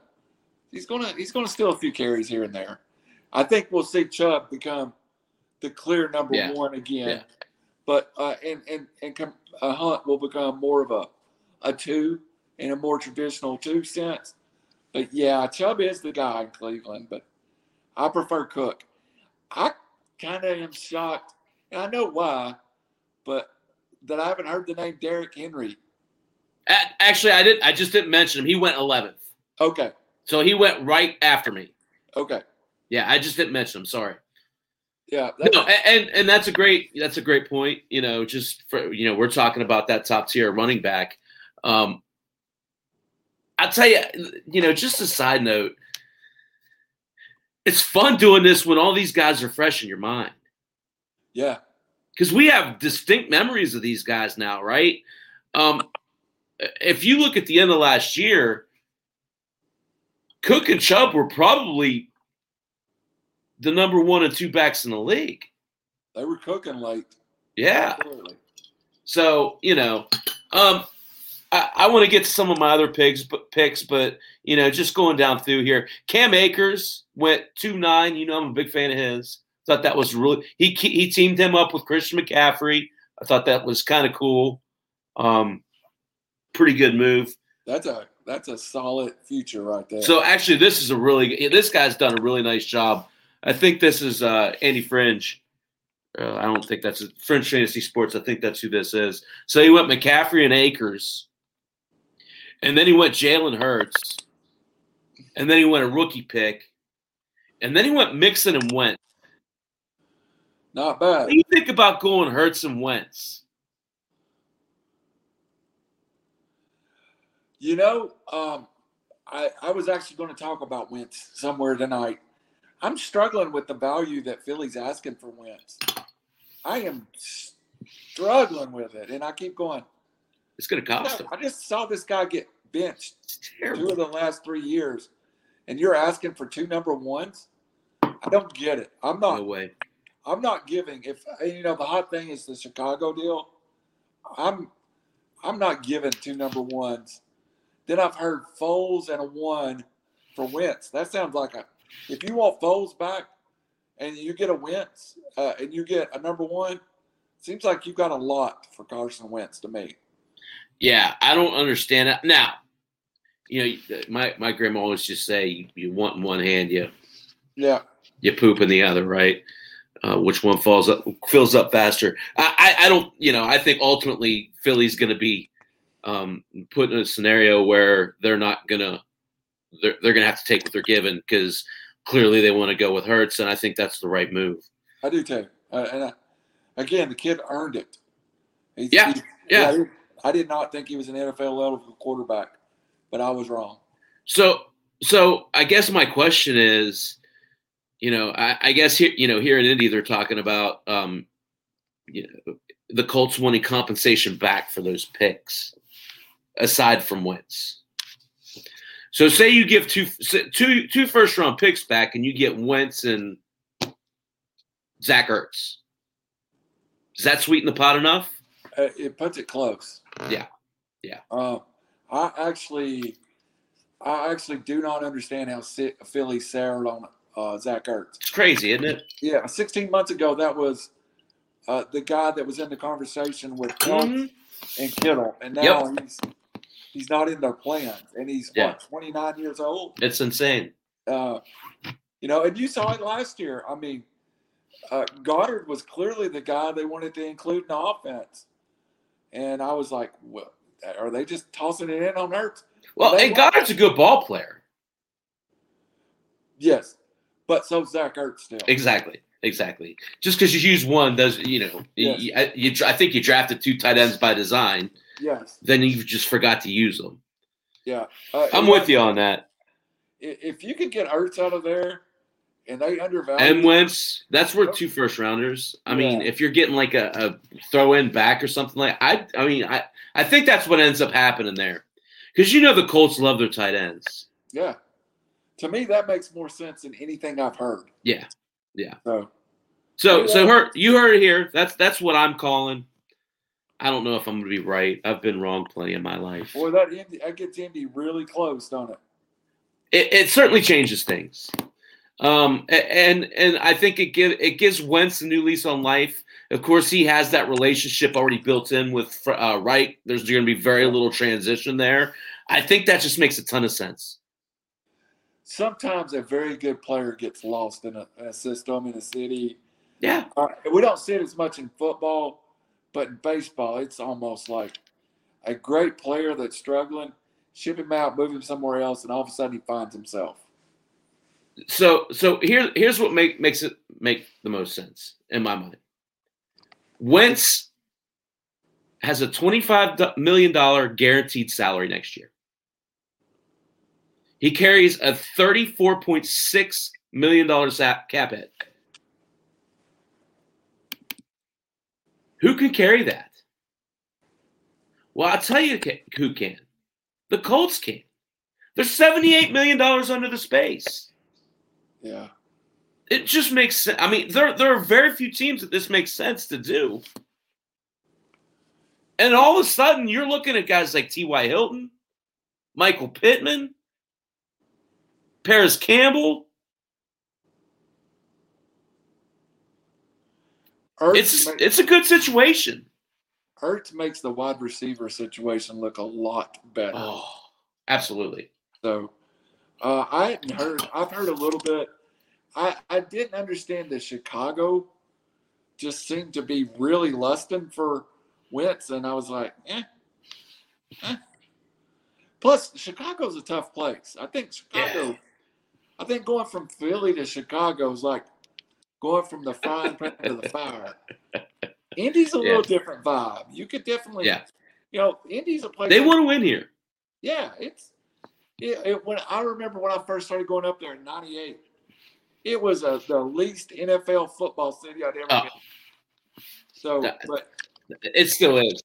Speaker 2: he's going to he's going to steal a few carries here and there. I think we'll see Chubb become the clear number
Speaker 1: Yeah.
Speaker 2: one again,
Speaker 1: Yeah.
Speaker 2: But uh, and and and uh, Hunt will become more of a a two in a more traditional two sense. But yeah, Chubb is the guy in Cleveland, but I prefer Cook. I kind of am shocked, and I know why, but that I haven't heard the name Derrick Henry.
Speaker 1: Actually, I did. I just didn't mention him. He went 11th,
Speaker 2: Okay.
Speaker 1: so he went right after me.
Speaker 2: Okay.
Speaker 1: Yeah, I just didn't mention him. Sorry.
Speaker 2: Yeah.
Speaker 1: No, and and that's a great that's a great point. You know, just for you know, we're talking about that top tier running back. Um, I'll tell you, you know, just a side note, it's fun doing this when all these guys are fresh in your mind
Speaker 2: yeah.
Speaker 1: because we have distinct memories of these guys now, right? Um, if you look at the end of last year, Cook and Chubb were probably the number one and two backs in the league.
Speaker 2: They were cooking late.
Speaker 1: Yeah.
Speaker 2: Absolutely.
Speaker 1: So you know, um, I, I want to get to some of my other picks, but picks, but you know, just going down through here. Cam Akers went two nine. You know, I'm a big fan of his. Thought that was really he he teamed him up with Christian McCaffrey. I thought that was kind of cool. Um, pretty good move.
Speaker 2: That's a that's a solid future right there.
Speaker 1: So actually, this is a really this guy's done a really nice job. I think this is uh, Andy Fringe. Uh, I don't think that's Fringe Fantasy Sports. I think that's who this is. So he went McCaffrey and Akers, and then he went Jalen Hurts, and then he went a rookie pick, and then he went Mixon and Wentz.
Speaker 2: Not
Speaker 1: What
Speaker 2: bad.
Speaker 1: do you think about going Hurts and Wentz?
Speaker 2: You know, um, I I was actually going to talk about Wentz somewhere tonight. I'm struggling with the value that Philly's asking for Wentz. I am struggling with it, and I keep going.
Speaker 1: It's going to cost him.
Speaker 2: I just saw this guy get benched two of the last three years, and you're asking for two number ones. I don't get it. I'm not.
Speaker 1: No way.
Speaker 2: I'm not giving. If you know, the hot thing is the Chicago deal. I'm. I'm not giving two number ones. Then I've heard Foles and a one for Wentz. That sounds like a. If you want Foles back, and you get a Wentz, uh, and you get a number one, seems like you've got a lot for Carson Wentz to me.
Speaker 1: Yeah, I don't understand it. Now, you know, my my grandma always just say you, you want in one hand, you
Speaker 2: Yeah,
Speaker 1: you poop in the other, right? Uh, which one falls up fills up faster? I, I, I don't, you know, I think ultimately Philly's going to be um, put in a scenario where they're not going to they're they're going to have to take what they're given because clearly they want to go with Hurts, and I think that's the right move.
Speaker 2: I do too. Uh, and I, again, the kid earned it.
Speaker 1: Yeah,
Speaker 2: he-
Speaker 1: yeah.
Speaker 2: I did- I did not think he was an NFL level quarterback, but I was wrong.
Speaker 1: So, so I guess my question is, you know, I, I guess here, you know, here in Indy, they're talking about, um, you know, the Colts wanting compensation back for those picks, aside from Wentz. So, say you give two, two, two first round picks back, and you get Wentz and Zach Ertz. Does that sweeten the pot enough?
Speaker 2: Uh, It puts it close.
Speaker 1: Yeah. Yeah.
Speaker 2: Uh, I actually, I actually do not understand how Philly soured on uh, Zach Ertz.
Speaker 1: It's crazy, isn't it?
Speaker 2: Yeah, 16 months ago, that was uh, the guy that was in the conversation with Clark
Speaker 1: Mhm.
Speaker 2: and Kittle, and now he's he's not in their plans, and he's
Speaker 1: Yeah.
Speaker 2: what 29 years old.
Speaker 1: It's insane.
Speaker 2: Uh, you know, and you saw it last year. I mean, uh, Goedert was clearly the guy they wanted to include in the offense, and I was like, well, are they just tossing it in on Ertz?
Speaker 1: Well, and Goedert's a good ball player.
Speaker 2: Yes, but so Zach Ertz still.
Speaker 1: Exactly. Exactly. Just because you use one does, you know,
Speaker 2: Yes.
Speaker 1: you, I, you, I think you drafted two tight ends by design.
Speaker 2: Yes,
Speaker 1: Then you just forgot to use them.
Speaker 2: yeah. Uh,
Speaker 1: I'm with you on that.
Speaker 2: If you could get Ertz out of there, and they undervalue,
Speaker 1: And Wentz, that's worth two first rounders. I mean, if you're getting like a, a throw in back or something like, I, I mean, I, I think that's what ends up happening there, because you know the Colts love their tight ends.
Speaker 2: yeah. To me, that makes more sense than anything I've heard.
Speaker 1: Yeah. Yeah.
Speaker 2: So
Speaker 1: So, so her, you heard it here. That's that's what I'm calling. I don't know if I'm going to be right. I've been wrong plenty in my life.
Speaker 2: boy, that Indy, that gets Indy really close, don't it?
Speaker 1: it, it certainly changes things. Um, and and I think it give it gives Wentz a new lease on life. Of course, he has that relationship already built in with uh, Reich. There's going to be very little transition there. I think that just makes a ton of sense.
Speaker 2: Sometimes a very good player gets lost in a, a system in a city.
Speaker 1: Yeah,
Speaker 2: Uh, we don't see it as much in football, but in baseball, it's almost like a great player that's struggling, ship him out, move him somewhere else, and all of a sudden he finds himself.
Speaker 1: So so here here's what make, makes it make the most sense in my mind. Wentz has a $25 million guaranteed salary next year. He carries a $34.6 million cap hit. Who can carry that? Well, I'll tell you who can. The Colts can. They're $78 million under the space.
Speaker 2: Yeah.
Speaker 1: It just makes sense. I mean, there, there are very few teams that this makes sense to do. And all of a sudden, you're looking at guys like T.Y. Hilton, Michael Pittman, Parris Campbell. Ertz it's makes, it's a good situation.
Speaker 2: Ertz makes the wide receiver situation look a lot better.
Speaker 1: Oh, absolutely.
Speaker 2: So uh, I hadn't heard. I've heard a little bit. I I didn't understand that Chicago just seemed to be really lusting for Wentz, and I was like, eh. eh. Plus, Chicago's a tough place. I think Chicago. Yeah. I think going from Philly to Chicago is like going from the frying pan to the fire. Indy's a yeah. little different vibe. You could definitely,
Speaker 1: yeah.
Speaker 2: You know, Indy's a place.
Speaker 1: They want to win here.
Speaker 2: Yeah, it's. It, it, when I remember when I first started going up there in '98, it was a, the least NFL football city I'd ever oh. been. So, that, but
Speaker 1: it still is.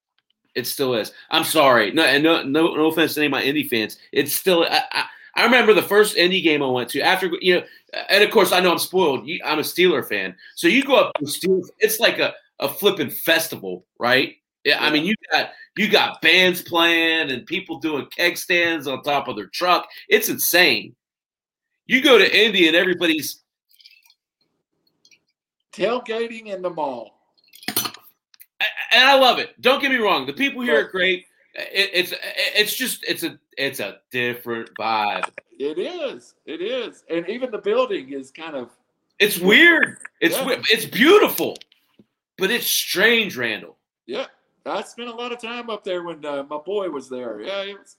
Speaker 1: It still is. I'm sorry. No, and no, no, no offense to any of my Indy fans. It's still. I, I, I remember the first Indy game I went to after you know, and of course I know I'm spoiled. I'm a Steeler fan, so you go up to Steelers. It's like a a flipping festival, right? Yeah, I mean you got you got bands playing and people doing keg stands on top of their truck. It's insane. You go to Indy and everybody's
Speaker 2: tailgating in the mall
Speaker 1: and I love it. Don't get me wrong. The people here are great. It, it's it's just it's a it's a different vibe.
Speaker 2: It is. It is. And even the building is kind of.
Speaker 1: It's weird. It's yeah. it's beautiful, but it's strange, Randall.
Speaker 2: Yeah, I spent a lot of time up there when uh, my boy was there. Yeah, it was.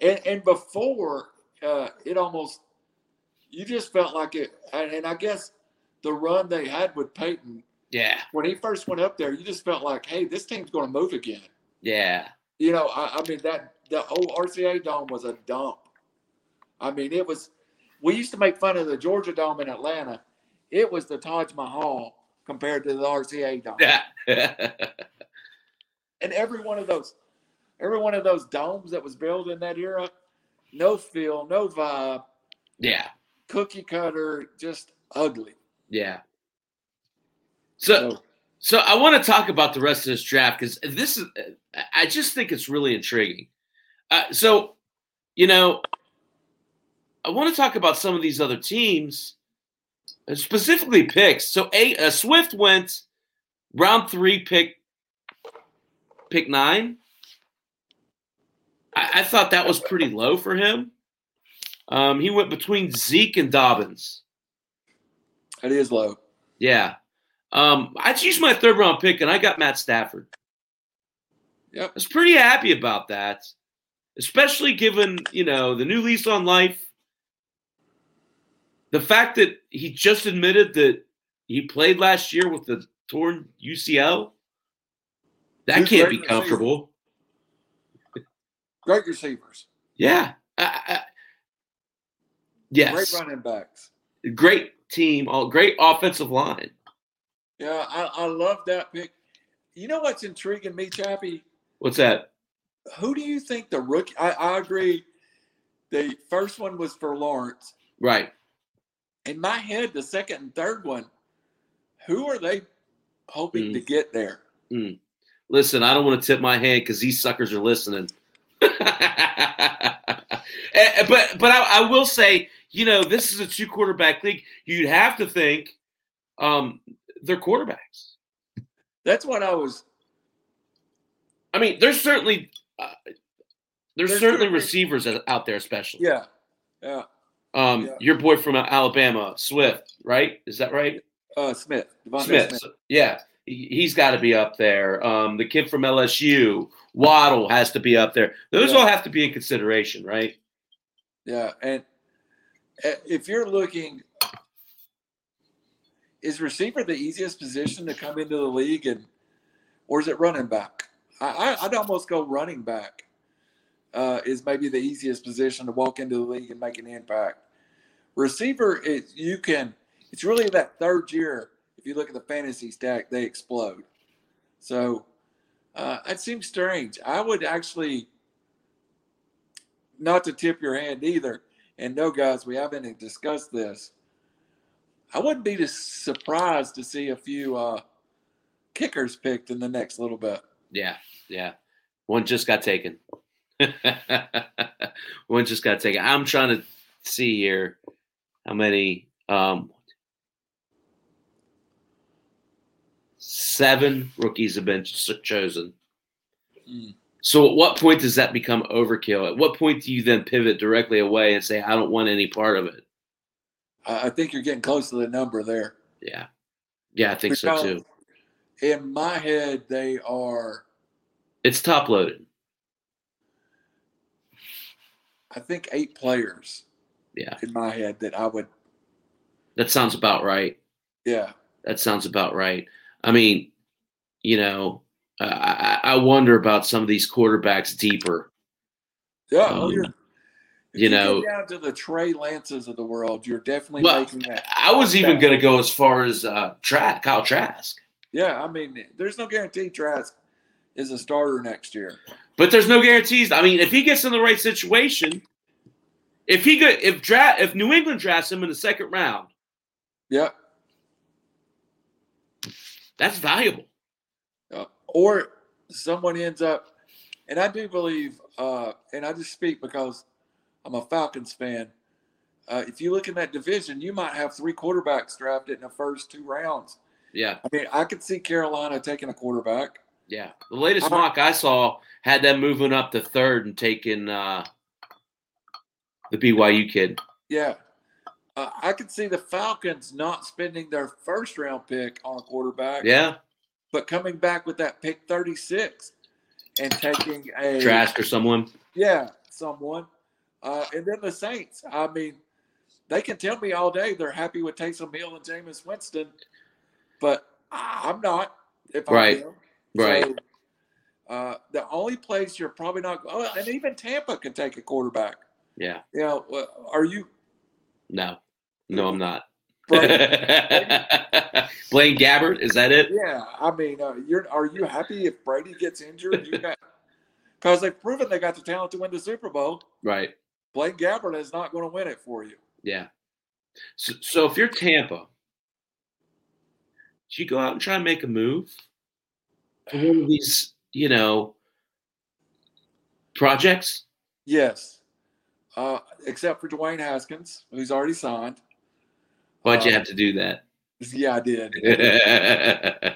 Speaker 2: And and before uh, it almost, you just felt like it. And I guess the run they had with Peyton
Speaker 1: yeah.
Speaker 2: When he first went up there, you just felt like, hey, this team's going to move again.
Speaker 1: Yeah.
Speaker 2: You know, I, I mean that the whole RCA dome was a dump. I mean, it was. We used to make fun of the Georgia Dome in Atlanta. It was the Taj Mahal compared to the RCA Dome.
Speaker 1: Yeah.
Speaker 2: and every one of those, every one of those domes that was built in that era, no feel, no vibe.
Speaker 1: Yeah.
Speaker 2: Cookie cutter, just ugly.
Speaker 1: Yeah. So, so I want to talk about the rest of this draft because this is, I just think it's really intriguing. Uh, so, you know, I want to talk about some of these other teams, uh, specifically picks. So, a, a Swift went round three, pick pick nine. I, I thought that was pretty low for him. Um, he went between Zeke and Dobbins.
Speaker 2: It is low.
Speaker 1: Yeah. Um, I used my third round pick and I got Matt Stafford.
Speaker 2: Yep.
Speaker 1: I was pretty happy about that, especially given, you know, the new lease on life. The fact that he just admitted that he played last year with the torn UCL, that can't be comfortable.
Speaker 2: Great receivers.
Speaker 1: Yeah. I, I, yes.
Speaker 2: Great running backs.
Speaker 1: Great team. All great offensive line.
Speaker 2: Yeah, I, I love that pick. You know what's intriguing me, Chappy?
Speaker 1: What's that?
Speaker 2: Who do you think the rookie? I, I agree. The first one was for Lawrence.
Speaker 1: Right.
Speaker 2: In my head, the second and third one, who are they hoping mm. to get there?
Speaker 1: Mm. Listen, I don't want to tip my hand because these suckers are listening. but but I, I, will say, you know, this is a two quarterback league. You'd have to think um, their quarterbacks.
Speaker 2: That's what I was.
Speaker 1: I mean, there's certainly uh, there's, there's certainly receivers out there, especially.
Speaker 2: Yeah, yeah.
Speaker 1: Um, yeah. your boy from Alabama, Swift, right? Is that right?
Speaker 2: Uh, Smith.
Speaker 1: Smith. Smith. yeah, he's got to be up there. Um, the kid from LSU, Waddle, has to be up there. Those
Speaker 2: Yeah.
Speaker 1: all have to be in consideration, right?
Speaker 2: Yeah, and uh, if you're looking, is receiver the easiest position to come into the league, and or is it running back? I, I I'd almost go running back. Uh, is maybe the easiest position to walk into the league and make an impact. Receiver, it you can. It's really that third year. If you look at the fantasy stack, they explode. So uh, it seems strange. I would actually not to tip your hand either. And no, guys, we haven't discussed this. I wouldn't be surprised to see a few uh, kickers picked in the next little bit.
Speaker 1: Yeah, yeah. One just got taken. One just got taken. I'm trying to see here how many. Um, seven rookies have been chosen.
Speaker 2: Mm.
Speaker 1: So, at what point does that become overkill? At what point do you then pivot directly away and say, "I don't want any part of it"?
Speaker 2: I I think you're getting close to the number there.
Speaker 1: Yeah, yeah, I think so too.
Speaker 2: In my head, they are,
Speaker 1: It's top loaded.
Speaker 2: I think, eight players
Speaker 1: Yeah,
Speaker 2: in my head that I would,
Speaker 1: that sounds about right.
Speaker 2: yeah.
Speaker 1: That sounds about right. I mean, you know, uh, I, I wonder about some of these quarterbacks deeper.
Speaker 2: Yeah.
Speaker 1: Um,
Speaker 2: oh, you're, if
Speaker 1: you know-
Speaker 2: down to the Trey Lances of the world, you're definitely
Speaker 1: Well,
Speaker 2: making that.
Speaker 1: I was even going to go as far as uh, Tra- Kyle Trask,
Speaker 2: Yeah. I mean, there's no guarantee Trask is a starter next year.
Speaker 1: But there's no guarantees. I mean, if he gets in the right situation, if he could, if draft, if New England drafts him in the second round,
Speaker 2: Yeah.
Speaker 1: that's valuable.
Speaker 2: Uh, or someone ends up, and I do believe, uh, and I just speak because I'm a Falcons fan. Uh, if you look in that division, you might have three quarterbacks drafted in the first two rounds.
Speaker 1: Yeah,
Speaker 2: I mean, I could see Carolina taking a quarterback.
Speaker 1: Yeah. The latest
Speaker 2: Uh,
Speaker 1: mock I saw had them moving up to third and taking uh, the BYU kid.
Speaker 2: Yeah. Uh, I could see the Falcons not spending their first round pick on a quarterback,
Speaker 1: Yeah,
Speaker 2: but coming back with that pick 36 and taking a
Speaker 1: Trask or someone.
Speaker 2: Yeah, someone. Uh, and then the Saints. I mean, they can tell me all day they're happy with Taysom Hill and Jameis Winston, but I'm not. If I'm
Speaker 1: Right,
Speaker 2: them.
Speaker 1: Right.
Speaker 2: So, uh, the only place you're probably not. Oh, and even Tampa can take a quarterback.
Speaker 1: Yeah.
Speaker 2: You know, are you?
Speaker 1: No. No, I'm not. Blaine Gabbert, is that it?
Speaker 2: yeah, I mean, uh, you're. Are you happy if Brady gets injured? Because they've proven they got the talent to win the Super Bowl.
Speaker 1: Right.
Speaker 2: Blaine Gabbert is not going to win it for you.
Speaker 1: Yeah. So, so if you're Tampa, do you go out and try and make a move one of these, you know, projects?
Speaker 2: Yes. Uh, except for Dwayne Haskins, who's already signed.
Speaker 1: Why'd you
Speaker 2: Uh,
Speaker 1: have to do that?
Speaker 2: Yeah, I did.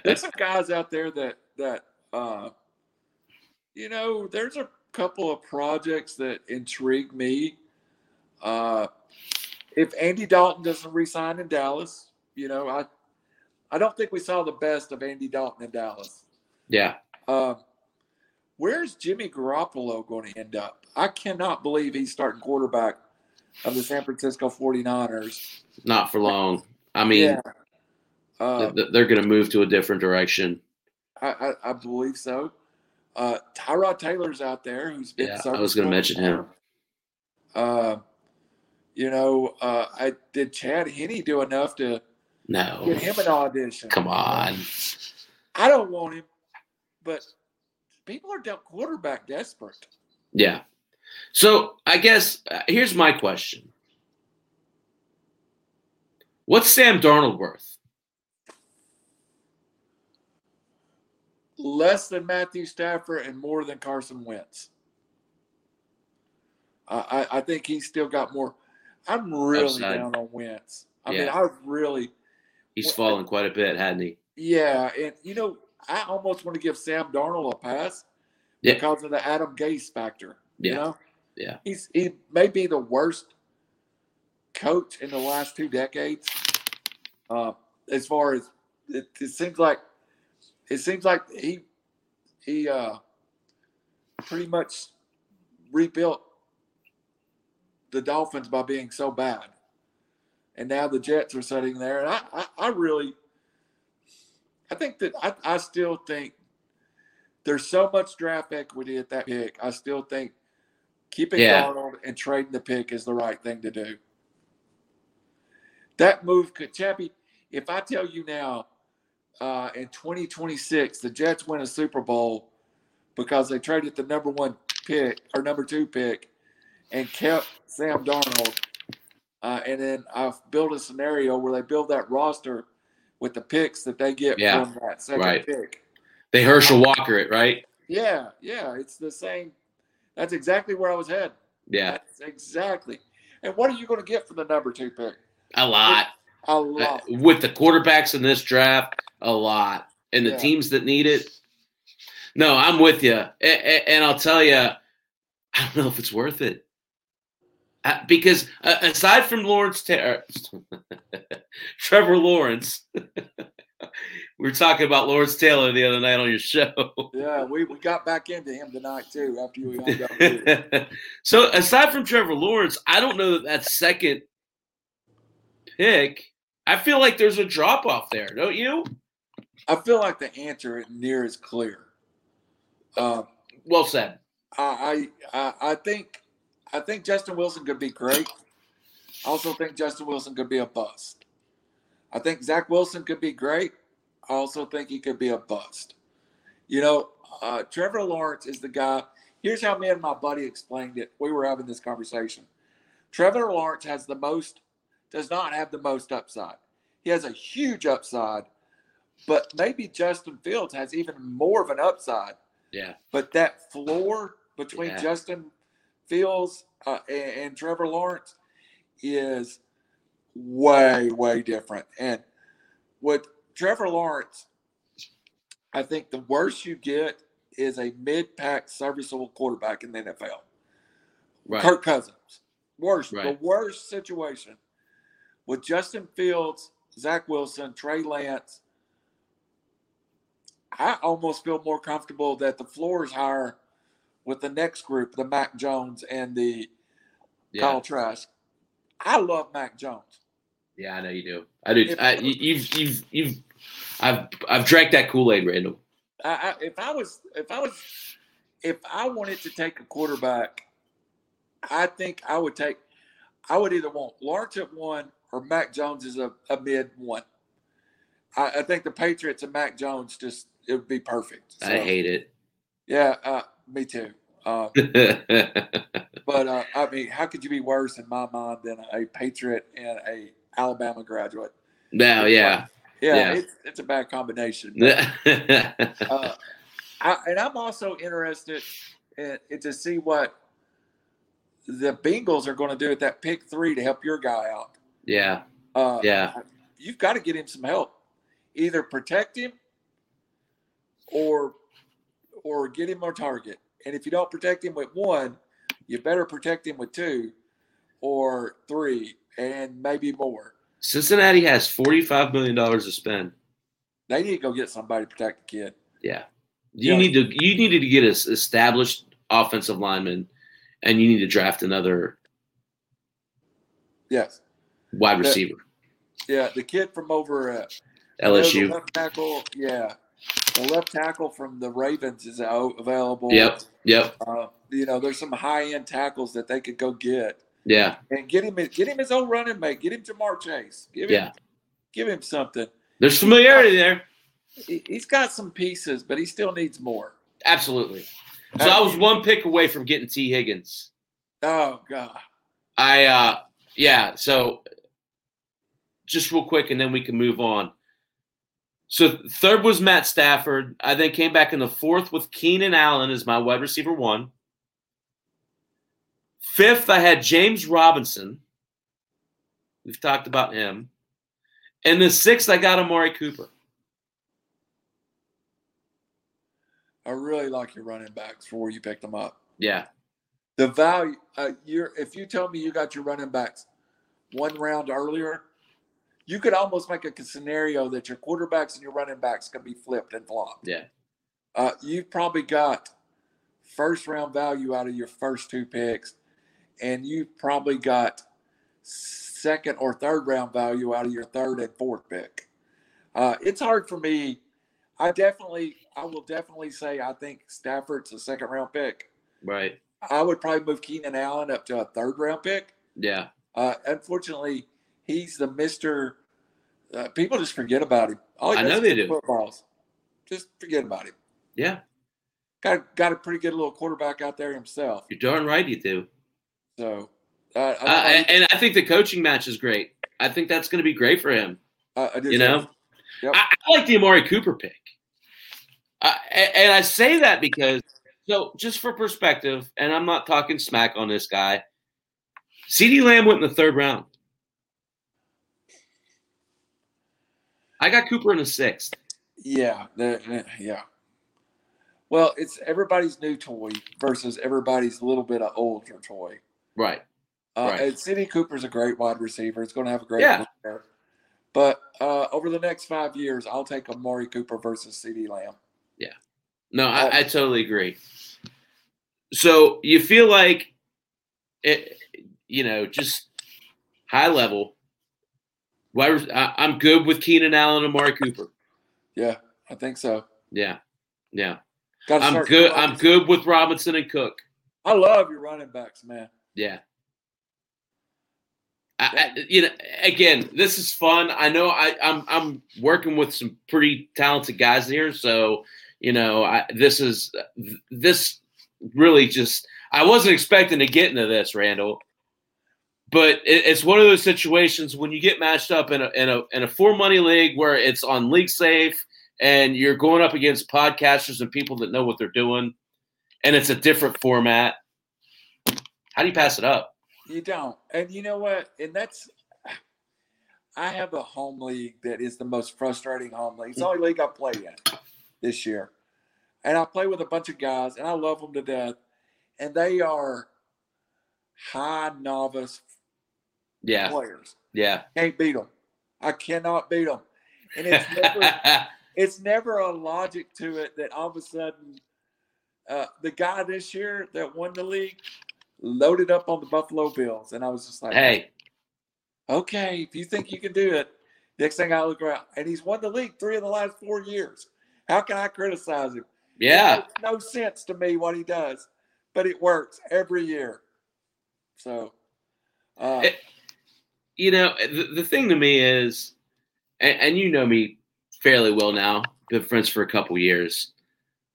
Speaker 2: There's some guys out there that that uh, you know. There's a couple of projects that intrigue me. Uh, if Andy Dalton doesn't resign in Dallas, you know, I I don't think we saw the best of Andy Dalton in Dallas.
Speaker 1: Yeah.
Speaker 2: Um, where's Jimmy Garoppolo going to end up? I cannot believe he's starting quarterback of the San Francisco 49ers.
Speaker 1: Not for long. I mean,
Speaker 2: yeah. Uh,
Speaker 1: they're going to move to a different direction.
Speaker 2: I, I, I believe so. Uh, Tyrod Taylor's out there who's been.
Speaker 1: Yeah, I was gonna mention him.
Speaker 2: Uh, you know, uh, I did Chad Henne do enough to
Speaker 1: No.
Speaker 2: get him an audition?
Speaker 1: Come on.
Speaker 2: I don't want him, but people are de- quarterback desperate.
Speaker 1: Yeah. So I guess uh, here's my question. What's Sam Darnold worth?
Speaker 2: less than Matthew Stafford and more than Carson Wentz. I, I, I think he's still got more. I'm really
Speaker 1: Upside.
Speaker 2: down on Wentz. I mean, I really,
Speaker 1: He's
Speaker 2: Well,
Speaker 1: fallen quite a bit, hadn't he?
Speaker 2: yeah. And, you know, I almost want to give Sam Darnold a pass
Speaker 1: Yeah.
Speaker 2: because of the Adam Gase factor. You
Speaker 1: Yeah.
Speaker 2: know?
Speaker 1: Yeah.
Speaker 2: He's, he may be the worst coach in the last two decades. Uh, as far as it, it seems like it seems like he he uh, pretty much rebuilt the Dolphins by being so bad, and now the Jets are sitting there, and I I, I really I think that I, I still think there's so much draft equity at that pick. I still think keeping
Speaker 1: Yeah.
Speaker 2: Darnold and trading the pick is the right thing to do. That move could, Chappy, if I tell you now, uh, in 2026, the Jets win a Super Bowl because they traded the number one pick or number two pick and kept Sam Darnold. Uh, and then I've built a scenario where they build that roster with the picks that they get
Speaker 1: Yeah,
Speaker 2: from that second
Speaker 1: right.
Speaker 2: pick.
Speaker 1: They Herschel Walker it, right?
Speaker 2: Yeah, yeah, it's the same. That's exactly where I was heading.
Speaker 1: Yeah,
Speaker 2: That's exactly. And what are you going to get for the number two pick?
Speaker 1: a lot.
Speaker 2: A
Speaker 1: Uh,
Speaker 2: lot.
Speaker 1: with the quarterbacks in this draft, a lot, and the
Speaker 2: Yeah.
Speaker 1: teams that need it. No, I'm with you, and, and I'll tell you, I don't know if it's worth it. Uh, because uh, aside from Lawrence, Ta- Trevor Lawrence, we were talking about Lawrence Taylor the other night on your show.
Speaker 2: Yeah, we, we got back into him tonight too after you up.
Speaker 1: so aside from Trevor Lawrence, I don't know that that second pick. I feel like there's a drop off there, don't you?
Speaker 2: I feel like the answer isn't near as clear. Um,
Speaker 1: Well said.
Speaker 2: I I I think I think Justin Wilson could be great. I also think Justin Wilson could be a bust. I think Zach Wilson could be great. I also think he could be a bust. You know, uh, Trevor Lawrence is the guy. Here's how me and my buddy explained it. We were having this conversation. Trevor Lawrence has the most, does not have the most upside. He has a huge upside, but maybe Justin Fields has even more of an upside.
Speaker 1: Yeah.
Speaker 2: But that floor between
Speaker 1: Yeah.
Speaker 2: Justin Fields uh, and, and Trevor Lawrence is way, way different. And with Trevor Lawrence, I think the worst you get is a mid-pack serviceable quarterback in the NFL.
Speaker 1: Right.
Speaker 2: Kirk Cousins. Worst.
Speaker 1: Right.
Speaker 2: The worst situation with Justin Fields, Zach Wilson, Trey Lance. I almost feel more comfortable that the floor is higher with the next group, the Mac Jones and the
Speaker 1: Yeah.
Speaker 2: Kyle Trask. I love Mac Jones.
Speaker 1: Yeah, I know you do. I do.
Speaker 2: If-
Speaker 1: I, you, you've, you've, you've. I've, I've drank that Kool Aid, Randall.
Speaker 2: I, I, if I was, if I was, if I wanted to take a quarterback, I think I would take, I would either want Lawrence at one or Mac Jones as a, a mid one. I, I think the Patriots and Mac Jones just it would be perfect.
Speaker 1: I hate it.
Speaker 2: Yeah, uh, me too. Uh, but uh, I mean, how could you be worse in my mind than a Patriot and a Alabama graduate?
Speaker 1: no, yeah.
Speaker 2: Yeah,
Speaker 1: Yeah.
Speaker 2: It's, it's a bad combination. uh, I, and I'm also interested in, in to see what the Bengals are going to do at that pick three to help your guy out.
Speaker 1: yeah,
Speaker 2: Uh,
Speaker 1: yeah,
Speaker 2: you've got to get him some help. Either protect him or or get him a target. And if you don't protect him with one, you better protect him with two or three and maybe more.
Speaker 1: Cincinnati has forty-five million dollars to spend.
Speaker 2: They need to go get somebody to protect the kid.
Speaker 1: Yeah, you
Speaker 2: Yeah.
Speaker 1: need to. You needed to get an established offensive lineman, and you need to draft another
Speaker 2: Yes.
Speaker 1: wide
Speaker 2: The-
Speaker 1: receiver.
Speaker 2: Yeah, the kid from over at
Speaker 1: LSU.
Speaker 2: tackle, yeah. The left tackle from the Ravens is out available.
Speaker 1: Yep, yep,
Speaker 2: Uh, you know, there's some high end tackles that they could go get
Speaker 1: yeah,
Speaker 2: and get him get him his own running mate. Get him Ja'Marr Chase. Give him
Speaker 1: yeah.
Speaker 2: give him something.
Speaker 1: There's familiarity there.
Speaker 2: He's got some pieces, but he still needs more.
Speaker 1: Absolutely. So I was one pick away from getting Tee Higgins.
Speaker 2: Oh God.
Speaker 1: I uh yeah, so just real quick and then we can move on. So third was Matt Stafford. I then came back in the fourth with Keenan Allen as my wide receiver one. Fifth, I had James Robinson. We've talked about him. And the sixth, I got Amari Cooper.
Speaker 2: I really like your running backs for where you picked them up.
Speaker 1: Yeah.
Speaker 2: The value uh, you're if you tell me you got your running backs one round earlier, you could almost make a scenario that your quarterbacks and your running backs can be flipped and flopped.
Speaker 1: Yeah.
Speaker 2: Uh, you've probably got first round value out of your first two picks, and you've probably got second or third round value out of your third and fourth pick. Uh, it's hard for me. I definitely, I will definitely say I think Stafford's a second round pick.
Speaker 1: Right.
Speaker 2: I would probably move Keenan Allen up to a third round pick.
Speaker 1: Yeah.
Speaker 2: Uh, unfortunately, he's the Mister. Uh, people just forget about him. All
Speaker 1: I know they do.
Speaker 2: Footballs. Just forget about him.
Speaker 1: Yeah.
Speaker 2: Got got a pretty good little quarterback out there himself.
Speaker 1: You're darn right you do.
Speaker 2: So, uh, I,
Speaker 1: Uh,
Speaker 2: I,
Speaker 1: and, and I think the coaching match is great. I think that's going to be great for him.
Speaker 2: I, I do
Speaker 1: You know,
Speaker 2: Yep.
Speaker 1: I, like the Amari Cooper pick. Uh, and, and I say that because, so just for perspective, and I'm not talking smack on this guy. CeeDee Lamb went in the third round. I got Cooper in the sixth.
Speaker 2: Yeah, yeah. Well, it's everybody's new toy versus everybody's a little bit of older toy.
Speaker 1: Right.
Speaker 2: Uh,
Speaker 1: Right.
Speaker 2: And Sidney Cooper's a great wide receiver. It's going to have a great
Speaker 1: Yeah.
Speaker 2: career. But uh, over the next five years, I'll take Amari Cooper versus CeeDee Lamb. Yeah.
Speaker 1: No,
Speaker 2: Oh.
Speaker 1: I, I totally agree. So you feel like, it, you know, just high level. I, I'm good with Keenan Allen and Amari Cooper.
Speaker 2: Yeah, I think so.
Speaker 1: Yeah, yeah.
Speaker 2: Gotta
Speaker 1: I'm good. I'm good with Robinson and Cook.
Speaker 2: I love your running backs, man.
Speaker 1: Yeah. I, I, you know, again, this is fun. I know I, I'm I'm working with some pretty talented guys here, so you know, I, this is this really just. I wasn't expecting to get into this, Randall, but it's one of those situations when you get matched up in a in a in a four money league where it's on LeagueSafe and you're going up against podcasters and people that know what they're doing, and it's a different format. How do you pass it up?
Speaker 2: You don't. And you know what? And that's I have a home league that is the most frustrating home league. It's the only league I play in this year. And I play with a bunch of guys and I love them to death. And they are high novice
Speaker 1: Yeah,
Speaker 2: players.
Speaker 1: yeah.
Speaker 2: Can't beat them. I cannot beat them. And it's never it's never a logic to it that all of a sudden uh, the guy this year that won the league loaded up on the Buffalo Bills. And I was just like,
Speaker 1: hey,
Speaker 2: okay, if you think you can do it, next thing I look around, and he's won the league three of the last four years. How can I criticize him?
Speaker 1: yeah,
Speaker 2: It makes no sense to me what he does, but it works every year. So, uh,
Speaker 1: It- you know, the, the thing to me is, and, and you know me fairly well now, been friends for a couple years.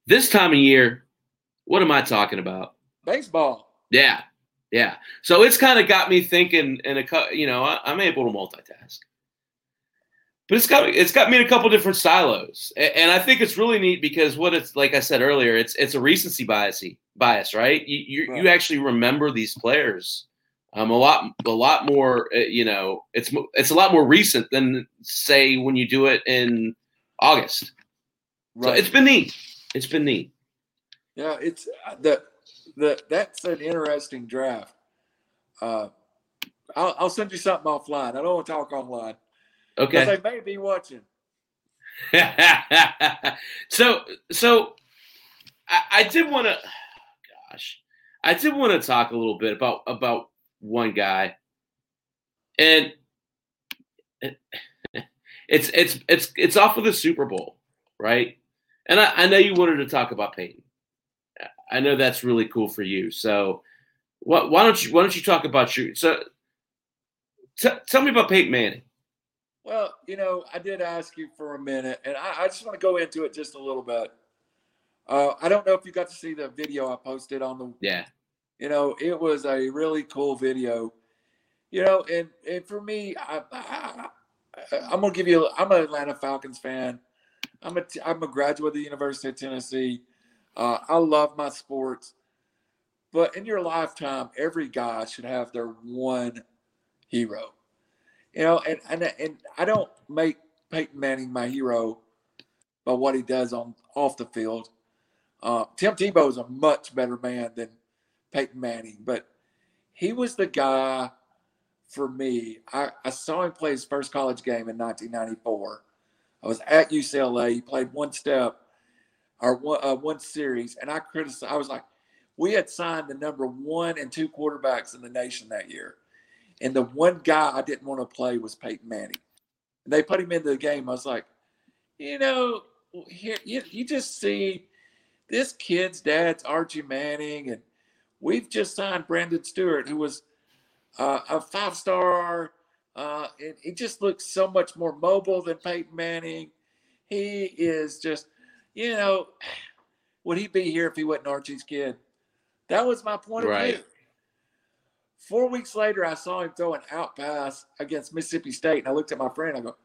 Speaker 1: This time of year, what am I talking about?
Speaker 2: baseball.
Speaker 1: Yeah, yeah. So it's kind of got me thinking, in a you know, I, I'm able to multitask, but it's got it's got me in a couple different silos, and, and I think it's really neat because what it's like I said earlier, it's it's a recency bias bias, right? You you, you actually remember these players. Um, a lot, a lot more. Uh, you know, it's it's a lot more recent than say when you do it in August. So it's been neat. It's been neat.
Speaker 2: Yeah, it's uh, the the that's an interesting draft. Uh, I'll, I'll send you something offline. I don't want to talk online
Speaker 1: Okay.
Speaker 2: they may be watching.
Speaker 1: so so I, I did want to gosh i did want to talk a little bit about about one guy. And it's it's it's it's off of the super bowl right? And i, I know you wanted to talk about peyton. I know that's really cool for you. So what, why don't you why don't you talk about your so t- tell me about peyton manning.
Speaker 2: Well, you know, I did ask you for a minute, and I, I just want to go into it just a little bit. Uh, I don't know if you got to see the video I posted on the.
Speaker 1: yeah
Speaker 2: You know, it was a really cool video. You know, and and for me, I, I, I'm gonna give you. I'm an Atlanta Falcons fan. I'm a I'm a graduate of the University of Tennessee. Uh, I love my sports, but in your lifetime, every guy should have their one hero. You know, and and and I don't make Peyton Manning my hero by what he does on off the field. Uh, Tim Tebow is a much better man than Peyton Manning, but he was the guy for me, I, I saw him play his first college game in 1994. I was at UCLA. He played one step or one, uh, one series, and I criticized. I was like, we had signed the number one and two quarterbacks in the nation that year, and the one guy I didn't want to play was Peyton Manning. And they put him into the game. I was like, you know, here you, you just see this kid's dad's Archie Manning, and we've just signed Brandon Stewart, who was uh, a five star. Uh, and he just looks so much more mobile than Peyton Manning. He is just, you know, would he be here if he wasn't Archie's kid? That was my point of view. Four weeks later, I saw him throw an out pass against Mississippi State, and I looked at my friend. I go,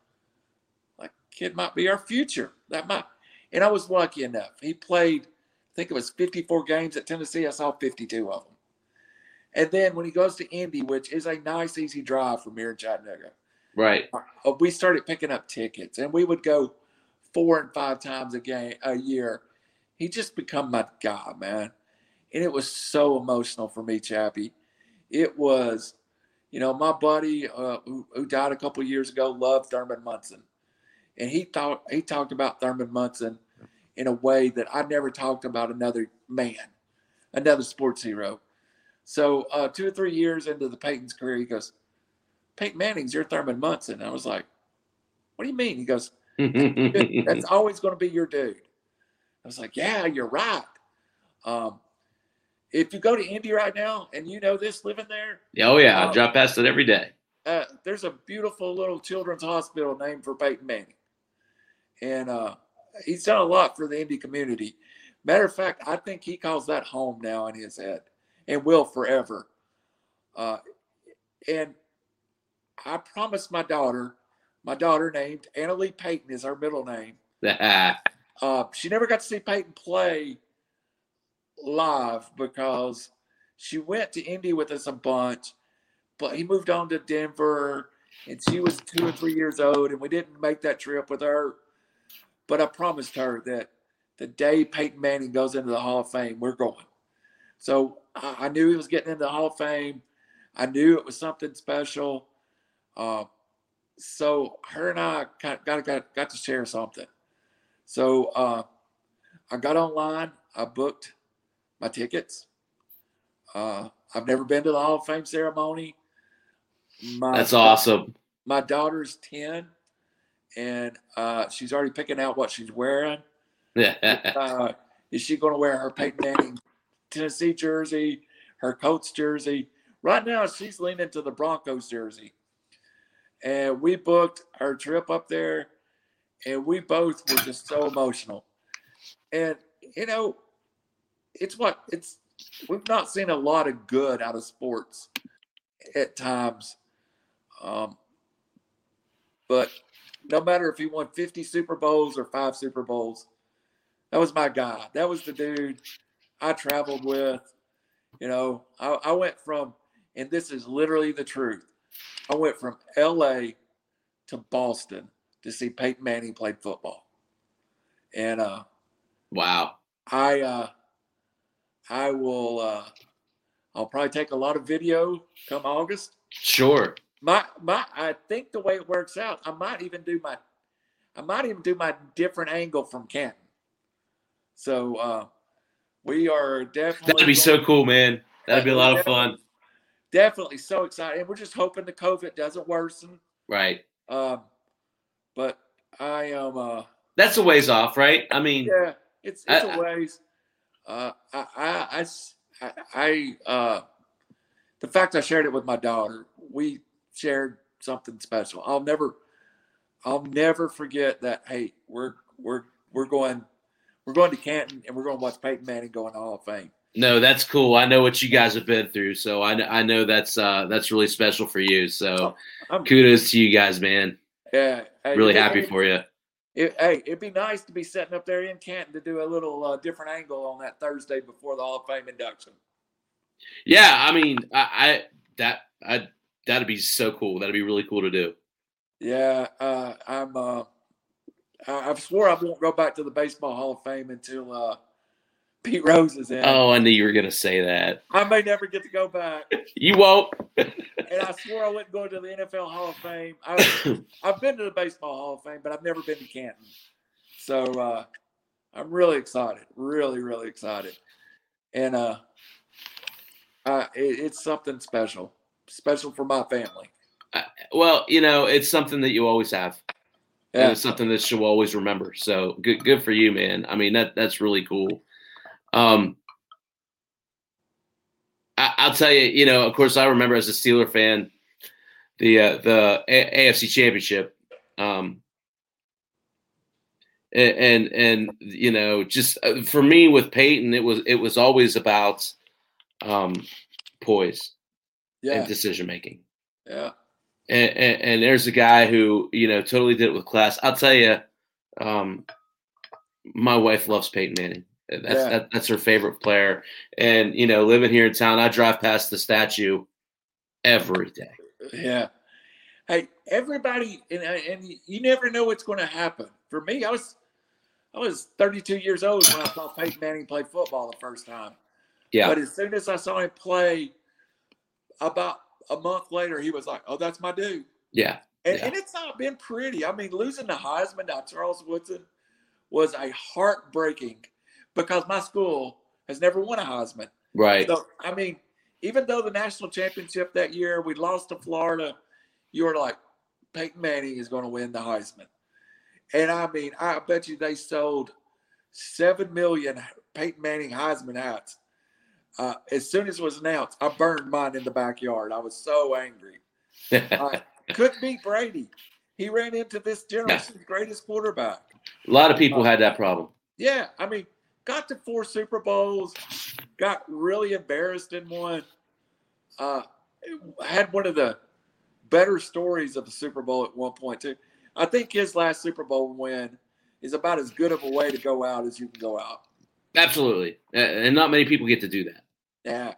Speaker 2: "That kid might be our future. That might." And I was lucky enough. He played, think it was 54 games at Tennessee. I saw 52 of them. And then when he goes to Indy, which is a nice, easy drive from here in Chattanooga,
Speaker 1: Right.
Speaker 2: uh, we started picking up tickets, and we would go four and five times a game a year. He just become my guy, man, and it was so emotional for me, Chappy. It was, you know, my buddy uh, who, who died a couple years ago loved Thurman Munson, and he thought he talked about Thurman Munson in a way that I never talked about another man, another sports hero. So uh, two or three years into the Peyton's career, he goes, Peyton Manning's your Thurman Munson. I was like, what do you mean? He goes, that's always going to be your dude. I was like, yeah, you're right. Um, if you go to Indy right now and you know this living there,
Speaker 1: oh yeah, I
Speaker 2: Um,
Speaker 1: drive past it every day.
Speaker 2: uh, there's a beautiful little children's hospital named for Peyton Manning. And uh, he's done a lot for the Indy community. Matter of fact, I think he calls that home now in his head and will forever. Uh, and I promised my daughter, my daughter named Annalie Payton is her middle name. Uh, she never got to see Peyton play live because she went to Indy with us a bunch, but he moved on to Denver and she was two or three years old and we didn't make that trip with her. But I promised her that the day Peyton Manning goes into the Hall of Fame, we're going. So I, I knew he was getting into the Hall of Fame. I knew it was something special. Uh, so her and I got, got, got, got to share something. So uh, I got online. I booked my tickets. Uh, I've never been to the Hall of Fame ceremony. My,
Speaker 1: That's awesome.
Speaker 2: My daughter's 10, and uh, she's already picking out what she's wearing. Uh, is she going to wear her Peyton Manning Tennessee jersey, her Colts jersey? Right now, she's leaning to the Broncos jersey. And we booked our trip up there, and we both were just so emotional. And, you know, it's what it's, we've not seen a lot of good out of sports at times. Um, but no matter if he won 50 Super Bowls or five Super Bowls, that was my guy. That was the dude I traveled with. You know, I, I went from, and this is literally the truth. I went from LA to Boston to see Peyton Manning play football. And uh,
Speaker 1: wow.
Speaker 2: I uh, I will uh, I'll probably take a lot of video come August.
Speaker 1: Sure.
Speaker 2: My my I think the way it works out, I might even do my I might even do my different angle from Canton. So uh we are definitely
Speaker 1: That'd be so cool, man. That'd be a lot of fun.
Speaker 2: Definitely so excited. And we're just hoping the COVID doesn't worsen.
Speaker 1: Right.
Speaker 2: Um but I am uh
Speaker 1: That's a ways off, right? I mean,
Speaker 2: yeah, it's it's
Speaker 1: I-
Speaker 2: a ways. Uh, I, I, I I, uh, the fact I shared it with my daughter, we shared something special. I'll never, I'll never forget that. Hey, we're we're we're going, we're going to Canton, and we're going to watch Peyton Manning go in the Hall of Fame.
Speaker 1: no, that's cool. I know what you guys have been through, so I, I know that's uh, that's really special for you. So
Speaker 2: I'm
Speaker 1: kudos to you guys, man.
Speaker 2: yeah, hey,
Speaker 1: Really happy for you.
Speaker 2: It, hey, it'd be nice to be sitting up there in Canton to do a little uh, different angle on that Thursday before the Hall of Fame induction.
Speaker 1: Yeah, I mean, I, I that I that'd be so cool. That'd be really cool to do.
Speaker 2: Yeah, uh, I'm. Uh, I, I've swore I won't go back to the Baseball Hall of Fame until uh, Pete Rose is in.
Speaker 1: Oh, I knew you were going to say that.
Speaker 2: I may never get to go back.
Speaker 1: You won't.
Speaker 2: and I swore I wouldn't go to the NFL Hall of Fame. I, I've been to the Baseball Hall of Fame, but I've never been to Canton. So uh, I'm really excited, really, really excited. And uh, uh, it, it's something special, special for my family.
Speaker 1: well, you know, it's something that you always have. Yeah. And it's something that you'll always remember. So good, good for you, man. I mean, that that's really cool. Um, I, will tell you, you know, of course, I remember as a Steeler fan, the uh, the a- AFC Championship, um, and, and and you know, just uh, for me with Peyton, it was it was always about um, poise yeah. and decision making.
Speaker 2: Yeah.
Speaker 1: And, and, and, there's a guy who you know totally did it with class. I'll tell you, um, my wife loves Peyton Manning. That's yeah. that, that's her favorite player. And you know, living here in town, I drive past the statue every day.
Speaker 2: Yeah. Hey, everybody, and, and you never know what's going to happen. For me, I was I was 32 years old when I saw Peyton Manning play football the first time.
Speaker 1: Yeah.
Speaker 2: But as soon as I saw him play, about a month later, he was like, "Oh, that's my dude."
Speaker 1: Yeah.
Speaker 2: And,
Speaker 1: yeah.
Speaker 2: and it's not been pretty. I mean, losing the Heisman to Charles Woodson was a heartbreaking because my school has never won a Heisman.
Speaker 1: Right.
Speaker 2: So, I mean, even though the national championship that year we lost to Florida, you were like, Peyton Manning is going to win the Heisman. And I mean, I bet you they sold seven million Peyton Manning Heisman hats. Uh, as soon as it was announced, I burned mine in the backyard. I was so angry. I couldn't beat Brady. He ran into this generation's greatest quarterback.
Speaker 1: A lot of people uh, had that problem.
Speaker 2: Yeah, I mean, got to four Super Bowls, got really embarrassed in one. Uh, had one of the better stories of the Super Bowl at one point too. I think his last Super Bowl win is about as good of a way to go out as you can go out.
Speaker 1: Absolutely, and not many people get to do that.
Speaker 2: Yeah,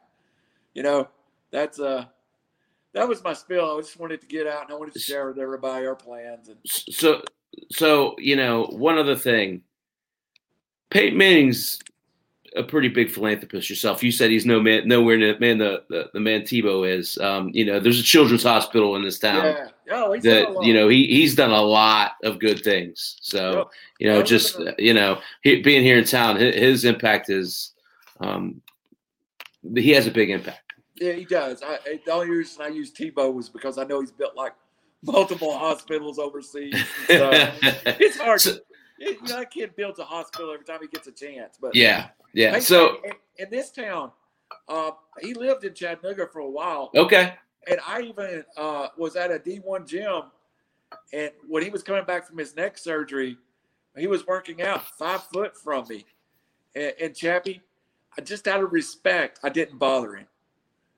Speaker 2: you know that's uh that was my spill. I just wanted to get out and I wanted to share with everybody our plans. And
Speaker 1: so, so you know, one other thing Peyton Manning's a pretty big philanthropist yourself. You said he's no man, nowhere near man the, the, the man Tebow is. Um, you know, there's a children's hospital in this town.
Speaker 2: Yeah, oh,
Speaker 1: that you know he he's done a lot of good things. So you know, just you know, he, being here in town, his, his, impact is, um, he has a big impact.
Speaker 2: Yeah, he does. I, the only reason I use Tebow was because I know he's built like multiple hospitals overseas. So it's hard. So, you know, that kid builds a hospital every time he gets a chance. But
Speaker 1: yeah, yeah. so
Speaker 2: in, in, this town, uh, he lived in Chattanooga for a while.
Speaker 1: Okay.
Speaker 2: And I even uh, was at a D1 gym, and when he was coming back from his neck surgery, he was working out five foot from me. And, and Chappy, just out of respect, I didn't bother him.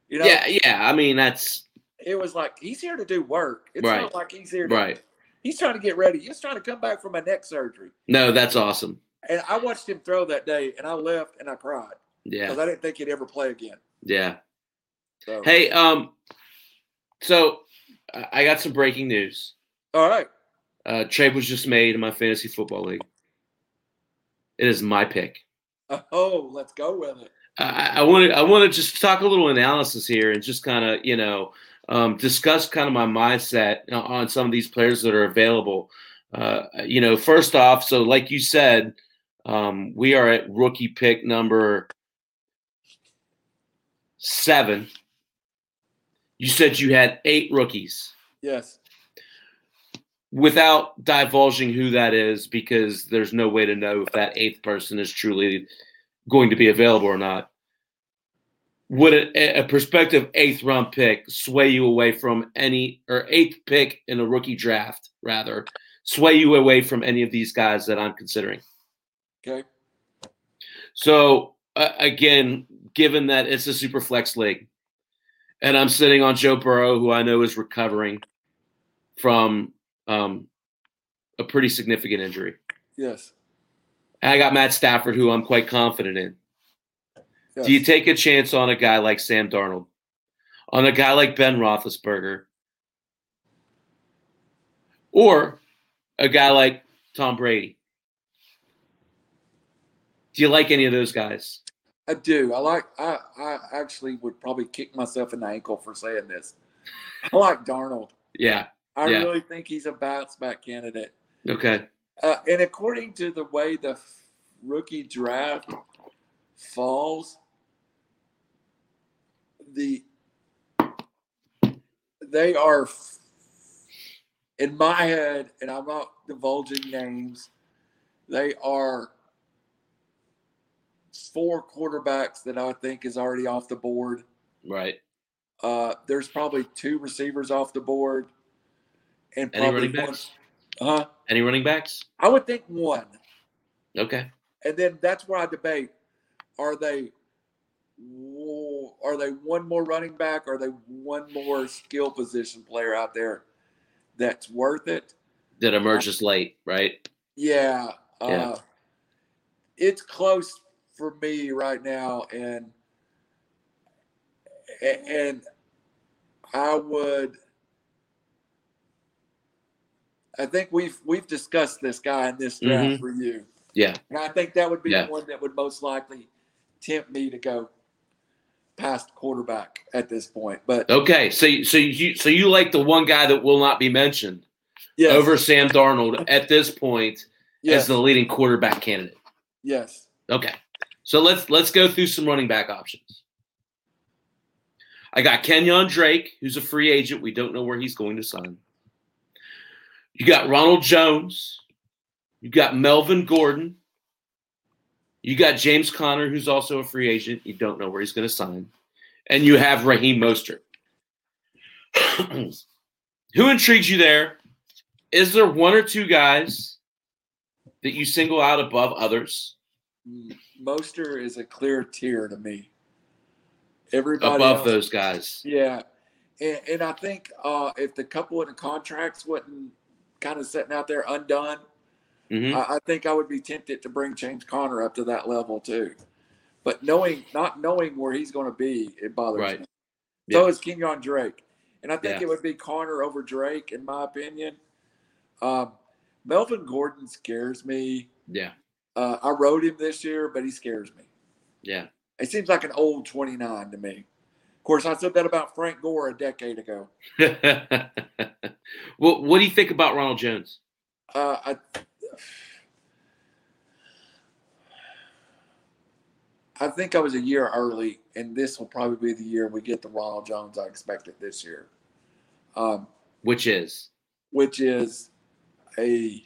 Speaker 1: You know? Yeah, yeah. I mean, that's.
Speaker 2: It was like he's here to do work. It's
Speaker 1: right.
Speaker 2: not like he's here to
Speaker 1: right.
Speaker 2: He's trying to get ready. He's trying to come back from a neck surgery.
Speaker 1: No, that's awesome.
Speaker 2: And I watched him throw that day, and I left and I cried.
Speaker 1: Yeah,
Speaker 2: because I didn't think he'd ever play again.
Speaker 1: Yeah. So. Hey, um, so I got some breaking news.
Speaker 2: All right.
Speaker 1: Uh, trade was just made in my fantasy football league. It is my pick.
Speaker 2: Oh, let's go with it.
Speaker 1: I want to I want to just talk a little analysis here and just kind of you know um, discuss kind of my mindset on some of these players that are available. Uh, you know, first off, so like you said, um, we are at rookie pick number seven. You said you had eight rookies.
Speaker 2: Yes.
Speaker 1: Without divulging who that is, because there's no way to know if that eighth person is truly going to be available or not would a, a, prospective eighth round pick sway you away from any or eighth pick in a rookie draft rather sway you away from any of these guys that I'm considering?
Speaker 2: Okay.
Speaker 1: So uh, again, given that it's a super flex league, and I'm sitting on Joe Burrow, who I know is recovering from um, a pretty significant injury.
Speaker 2: Yes.
Speaker 1: I got Matt Stafford, who I'm quite confident in. Yes. Do you take a chance on a guy like Sam Darnold, on a guy like Ben Roethlisberger, or a guy like Tom Brady? Do you like any of those guys?
Speaker 2: I do. I like. I I actually would probably kick myself in the ankle for saying this. I like Darnold.
Speaker 1: Yeah.
Speaker 2: I
Speaker 1: Yeah.
Speaker 2: really think he's a bounce back candidate.
Speaker 1: Okay.
Speaker 2: Uh, and according to the way the rookie draft falls, the they are in my head, and I'm not divulging names. They are four quarterbacks that I think is already off the board.
Speaker 1: Right.
Speaker 2: Uh, there's probably two receivers off the board, and
Speaker 1: Any running
Speaker 2: one.
Speaker 1: backs?
Speaker 2: Huh?
Speaker 1: Any running backs?
Speaker 2: I would think one.
Speaker 1: Okay.
Speaker 2: and then that's where I debate: are they are they one more running back? Are they one more skill position player out there that's worth it?
Speaker 1: That emerges late, right?
Speaker 2: Yeah, uh,
Speaker 1: Yeah.
Speaker 2: it's close for me right now, and and I would. I think we've we've discussed this guy in this draft
Speaker 1: Mhm.
Speaker 2: for you.
Speaker 1: Yeah.
Speaker 2: And I think that would be
Speaker 1: Yeah.
Speaker 2: the one that would most likely tempt me to go past quarterback at this point. But
Speaker 1: Okay. So you- so you so you like the one guy that will not be mentioned
Speaker 2: yes,
Speaker 1: over Sam Darnold at this point
Speaker 2: yes,
Speaker 1: as the leading quarterback candidate.
Speaker 2: yes.
Speaker 1: Okay. So let's let's go through some running back options. I got Kenyon Drake, who's a free agent. We don't know where he's going to sign. You got Ronald Jones. You got Melvin Gordon. You got James Conner, who's also a free agent. You don't know where he's going to sign. And you have Raheem Mostert. Who intrigues you there? Is there one or two guys that you single out above others?
Speaker 2: Mostert is a clear tier to me. Everybody
Speaker 1: above
Speaker 2: else-
Speaker 1: those guys.
Speaker 2: Yeah, and, and I think uh, if the couple in the contracts wasn't kind of sitting out there undone,
Speaker 1: Mhm.
Speaker 2: I, I think I would be tempted to bring James Conner up to that level too. But knowing, not knowing where he's going to be, it bothers
Speaker 1: Right.
Speaker 2: me. So
Speaker 1: Yeah.
Speaker 2: is Kenyon Drake, and I think
Speaker 1: Yeah.
Speaker 2: it would be Conner over Drake, in my opinion. Um, Melvin Gordon scares me.
Speaker 1: Yeah,
Speaker 2: Uh, I rode him this year, but he scares me.
Speaker 1: yeah.
Speaker 2: He seems like an old 29 to me. Of course, I said that about Frank Gore a decade ago.
Speaker 1: well, what do you think about Ronald Jones?
Speaker 2: Uh, I, I think I was a year early, and this will probably be the year we get the Ronald Jones I expected this year, um,
Speaker 1: Which is
Speaker 2: which is a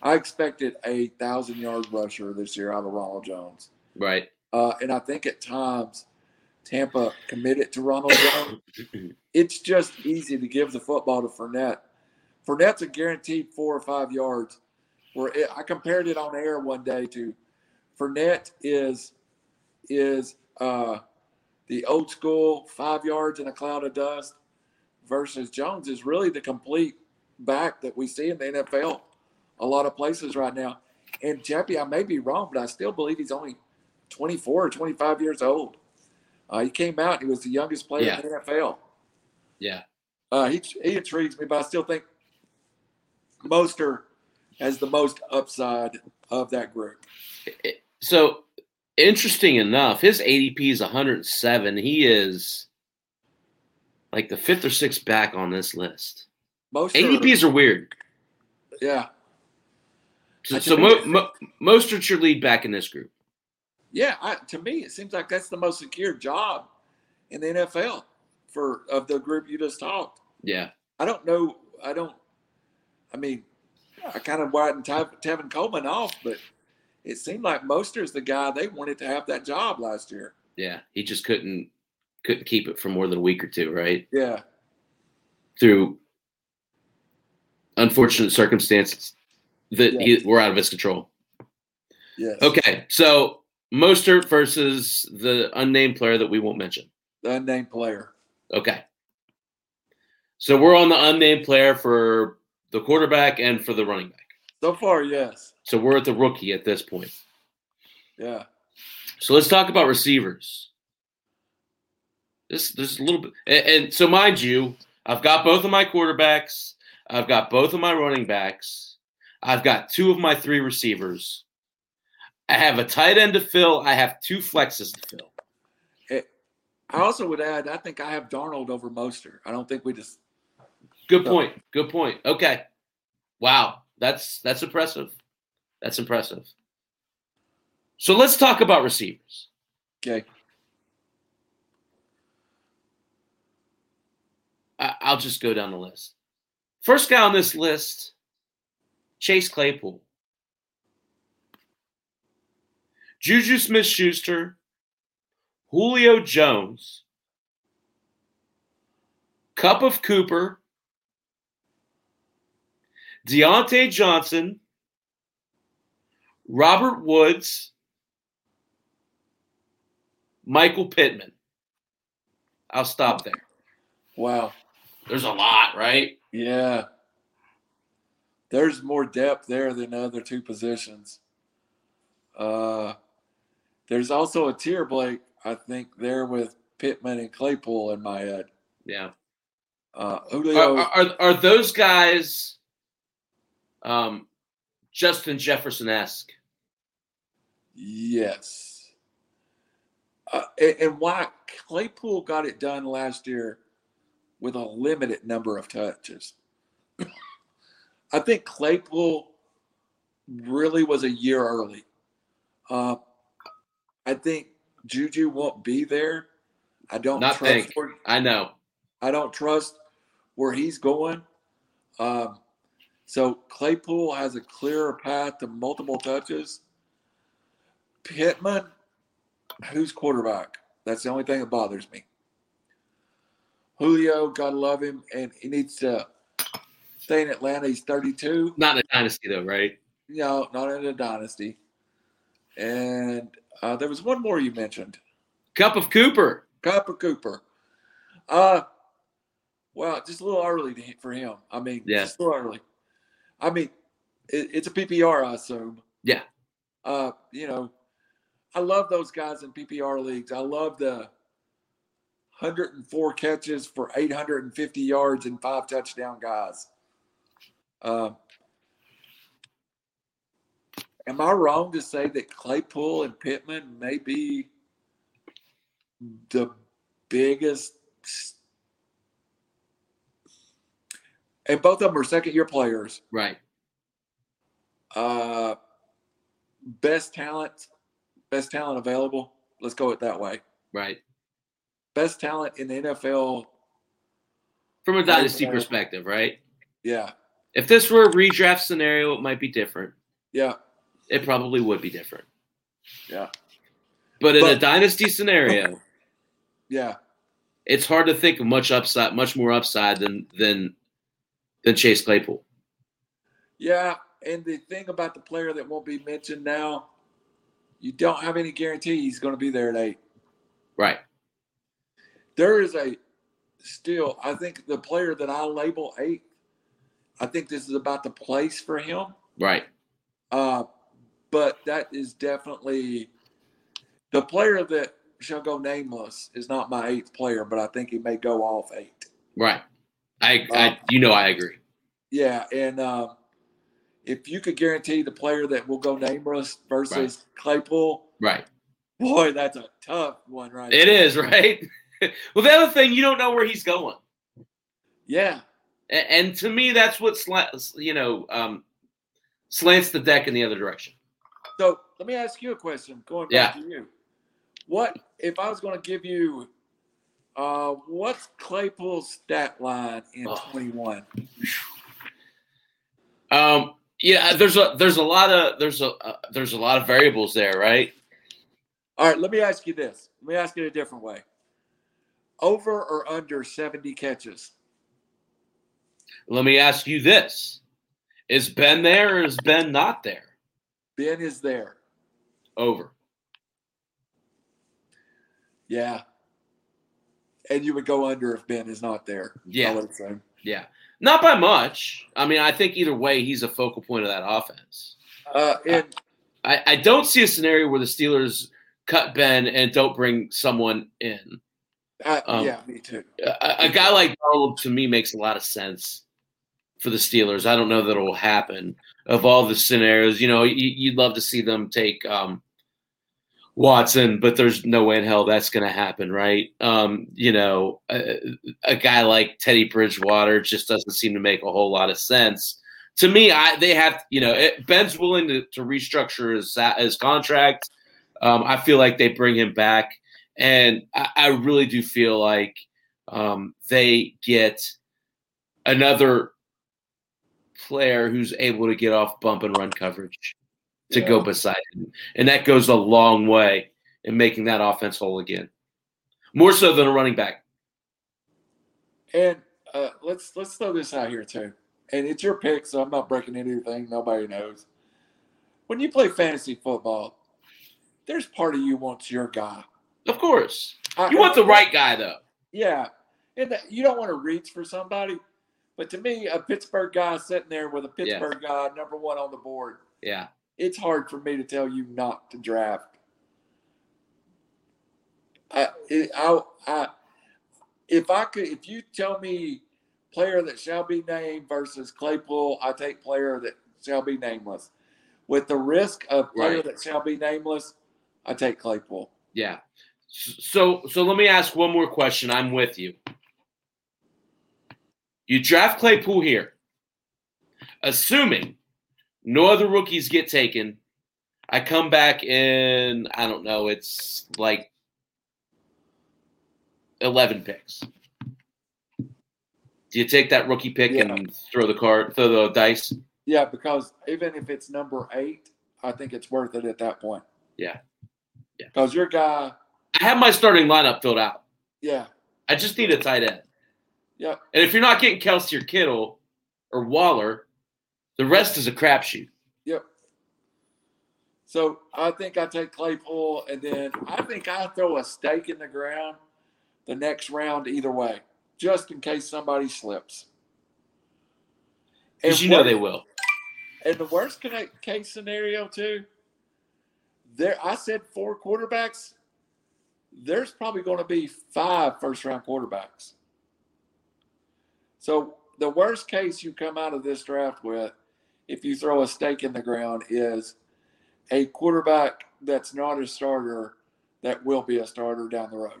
Speaker 2: I expected a thousand yard rusher this year out of Ronald Jones,
Speaker 1: right.
Speaker 2: uh, and I think at times Tampa committed to Ronald Jones. it's just easy to give the football to Fournette. Fournette's a guaranteed four or five yards. Where it, I compared it on air one day to Fournette is is uh, the old school five yards in a cloud of dust versus Jones is really the complete back that we see in the NFL a lot of places right now. And Chappy, I may be wrong, but I still believe he's only 24 or 25 years old. Uh, he came out, he was the youngest player in the NFL.
Speaker 1: Yeah,
Speaker 2: Uh, he, he intrigues me, but I still think Mostert has the most upside of that group.
Speaker 1: So interesting enough, his ADP is 107. He is like the fifth or sixth back on this list.
Speaker 2: Most
Speaker 1: ADPs are weird.
Speaker 2: yeah,
Speaker 1: So, so mo, mo, Mostert's your lead back in this group.
Speaker 2: Yeah. I, to me, it seems like that's the most secure job in the NFL for of the group you just talked.
Speaker 1: Yeah,
Speaker 2: I don't know. I don't. I mean, I kind of widened Tev- Tevin Coleman off, but it seemed like Mostert's the guy they wanted to have that job last year.
Speaker 1: yeah. He just couldn't couldn't keep it for more than a week or two, right?
Speaker 2: Yeah,
Speaker 1: Through unfortunate circumstances that he, were out of his control.
Speaker 2: Yeah.
Speaker 1: Okay, so Mostert versus the unnamed player that we won't mention.
Speaker 2: The unnamed player.
Speaker 1: Okay. So we're on the unnamed player for the quarterback and for the running back.
Speaker 2: So far, yes.
Speaker 1: So we're at the rookie at this point.
Speaker 2: Yeah.
Speaker 1: So let's talk about receivers. This there's a little bit, and, and so mind you, I've got both of my quarterbacks. I've got both of my running backs. I've got two of my three receivers. I have a tight end to fill. I have two flexes to fill.
Speaker 2: It, I also would add, I think I have Darnold over Mostert. I don't think we just.
Speaker 1: Good point. Good point. Okay. Wow, that's that's impressive. That's impressive. So let's talk about receivers.
Speaker 2: Okay.
Speaker 1: I, I'll just go down the list. First guy on this list, Chase Claypool. Juju Smith Schuster, Julio Jones, Cup of Cooper, Diontae Johnson, Robert Woods, Michael Pittman. I'll stop there.
Speaker 2: Wow.
Speaker 1: There's a lot, right?
Speaker 2: Yeah. There's more depth there than the other two positions. Uh, there's also a tier, Blake, I think, there with Pittman and Claypool in my head.
Speaker 1: Yeah.
Speaker 2: Uh,
Speaker 1: Are, are, are those guys um, Justin Jefferson esque?
Speaker 2: yes. Uh, and, and why Claypool got it done last year with a limited number of touches. I think Claypool really was a year early. Uh, I think Juju won't be there. I don't
Speaker 1: Not
Speaker 2: trust
Speaker 1: think.
Speaker 2: where,
Speaker 1: I know.
Speaker 2: I don't trust where he's going. Um, so Claypool has a clearer path to multiple touches. Pittman, who's quarterback? That's the only thing that bothers me. Julio, gotta love him, and he needs to stay in Atlanta. He's 32.
Speaker 1: Not in a dynasty though, right?
Speaker 2: No, not in a dynasty. And uh, there was one more you mentioned.
Speaker 1: Cup of Cooper.
Speaker 2: Cup of Cooper. Uh, well, just a little early to, for him. I mean,
Speaker 1: Yeah.
Speaker 2: just a little early. I mean, it, it's a PPR, I assume.
Speaker 1: Yeah.
Speaker 2: Uh, you know, I love those guys in PPR leagues. I love the 104 catches for 850 yards and five touchdown guys. Um, am I wrong to say that Claypool and Pittman may be the biggest? And both of them are second year players.
Speaker 1: Right.
Speaker 2: Uh, best talent, best talent available. Let's go it that way.
Speaker 1: Right.
Speaker 2: Best talent in the NFL.
Speaker 1: From a dynasty perspective, right?
Speaker 2: Yeah,
Speaker 1: If this were a redraft scenario, it might be different.
Speaker 2: yeah,
Speaker 1: It probably would be different.
Speaker 2: yeah,
Speaker 1: But in a dynasty scenario,
Speaker 2: yeah.
Speaker 1: it's hard to think of much upside, much more upside than than than Chase Claypool.
Speaker 2: Yeah, and the thing about the player that won't be mentioned now, you don't have any guarantee he's going to be there at eight.
Speaker 1: Right.
Speaker 2: There is a still, I think the player that I label eight, I think this is about the place for him.
Speaker 1: Right.
Speaker 2: Uh, but that is definitely the player that shall go nameless is not my eighth player, but I think he may go off eight.
Speaker 1: Right. I, I
Speaker 2: Um,
Speaker 1: you know I agree.
Speaker 2: Yeah, and um, if you could guarantee the player that will go nameless versus Claypool,
Speaker 1: Right.
Speaker 2: boy, that's a tough one, right?
Speaker 1: It
Speaker 2: there.
Speaker 1: is, right? well, the other thing, you don't know where he's going.
Speaker 2: Yeah,
Speaker 1: A- And to me, that's what slants, you know, um, slants the deck in the other direction.
Speaker 2: So let me ask you a question. Going back to you, what if I was going to give you, uh, what's Claypool's stat line in
Speaker 1: Oh.
Speaker 2: 21?
Speaker 1: Um, yeah, there's a there's a lot of there's a uh, there's a lot of variables there, right?
Speaker 2: All right, let me ask you this. Let me ask it a different way. Over or under 70 catches?
Speaker 1: Let me ask you this: Is Ben there or is Ben not there?
Speaker 2: Ben is there.
Speaker 1: Over.
Speaker 2: Yeah. And you would go under if Ben is not there.
Speaker 1: Yeah.
Speaker 2: I would say.
Speaker 1: Yeah, not by much. I mean, I think either way, he's a focal point of that offense.
Speaker 2: Uh, and
Speaker 1: I, I don't see a scenario where the Steelers cut Ben and don't bring someone in.
Speaker 2: uh,
Speaker 1: Um,
Speaker 2: yeah, me too.
Speaker 1: A, a guy like Darnold to me makes a lot of sense for the Steelers. I don't know that it will happen. Of all the scenarios, you know, you, would love to see them take um, Watson, but there's no way in hell that's going to happen, right? Um, you know, a, a, guy like Teddy Bridgewater just doesn't seem to make a whole lot of sense. To me, I they have, you know, it, Ben's willing to, to restructure his his contract. Um, I feel like they bring him back, and I, I really do feel like um, they get another player who's able to get off bump and run coverage to yeah. go beside him. And that goes a long way in making that offense whole again. More so than a running back.
Speaker 2: And uh, let's let's throw this out here too. And it's your pick, so I'm not breaking anything. Nobody knows. When you play fantasy football, there's part of you wants your guy.
Speaker 1: Of course. You I, want the right guy though.
Speaker 2: Yeah. And you don't want to reach for somebody. But to me, a Pittsburgh guy sitting there with a Pittsburgh yeah. guy number one on the board.
Speaker 1: Yeah
Speaker 2: it's hard for me to tell you not to draft. I, I, I, if I could, if you tell me player that shall be named versus Claypool, I take player that shall be nameless. With the risk of player right. that shall be nameless, I take Claypool.
Speaker 1: Yeah. So, so let me ask one more question. I'm with you. You draft Claypool here, assuming no other rookies get taken. I come back in, I don't know, it's like 11 picks. Do you take that rookie pick yeah. and throw the card, throw the dice?
Speaker 2: Yeah, because even if it's number eight, I think it's worth it at that point.
Speaker 1: Yeah.
Speaker 2: Yeah. Because your guy.
Speaker 1: I have my starting lineup filled out.
Speaker 2: Yeah.
Speaker 1: I just need a tight end.
Speaker 2: Yeah.
Speaker 1: And if you're not getting Kelce or Kittle or Waller, the rest is a crapshoot.
Speaker 2: Yep. So I think I take Claypool, and then I think I throw a stake in the ground the next round either way, just in case somebody slips.
Speaker 1: Because you know they will.
Speaker 2: And the worst case scenario too, there I said four quarterbacks. There's probably going to be five first round quarterbacks. So the worst case you come out of this draft with if you throw a stake in the ground, is a quarterback that's not a starter that will be a starter down the road.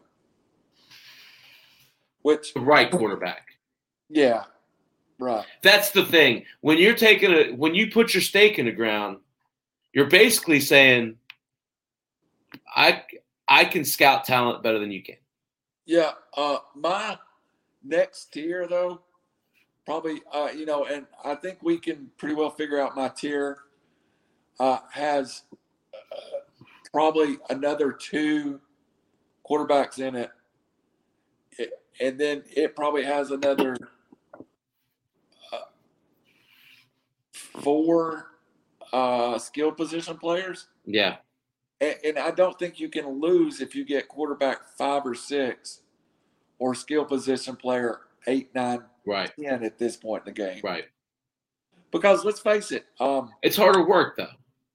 Speaker 2: Which
Speaker 1: the right quarterback.
Speaker 2: Yeah. Right.
Speaker 1: That's the thing. When you're taking a when you put your stake in the ground, you're basically saying I I can scout talent better than you can.
Speaker 2: Yeah. Uh my next tier though probably, uh, you know, and I think we can pretty well figure out my tier uh, has uh, probably another two quarterbacks in it. it. and then it probably has another uh, four uh, skill position players.
Speaker 1: Yeah.
Speaker 2: And, and I don't think you can lose if you get quarterback five or six or skill position player eight, nine,
Speaker 1: right.
Speaker 2: 10 at this point in the game.
Speaker 1: Right.
Speaker 2: Because let's face it, um,
Speaker 1: it's harder work though.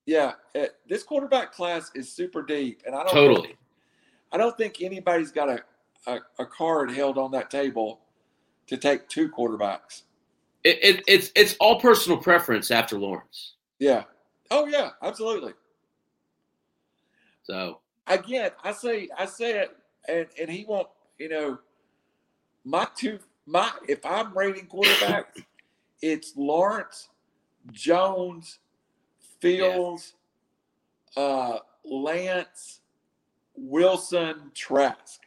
Speaker 2: Yeah, it, this quarterback class is super deep, and I don't
Speaker 1: totally.
Speaker 2: Think, I don't think anybody's got a, a, a card held on that table to take two quarterbacks.
Speaker 1: It, it, it's it's all personal preference after Lawrence.
Speaker 2: Yeah. Oh yeah, absolutely.
Speaker 1: So
Speaker 2: again, I say I say it, and and he won't. You know, my two my if I'm rating quarterbacks, it's Lawrence, Jones, Fields, yeah. uh, Lance, Wilson, Trask,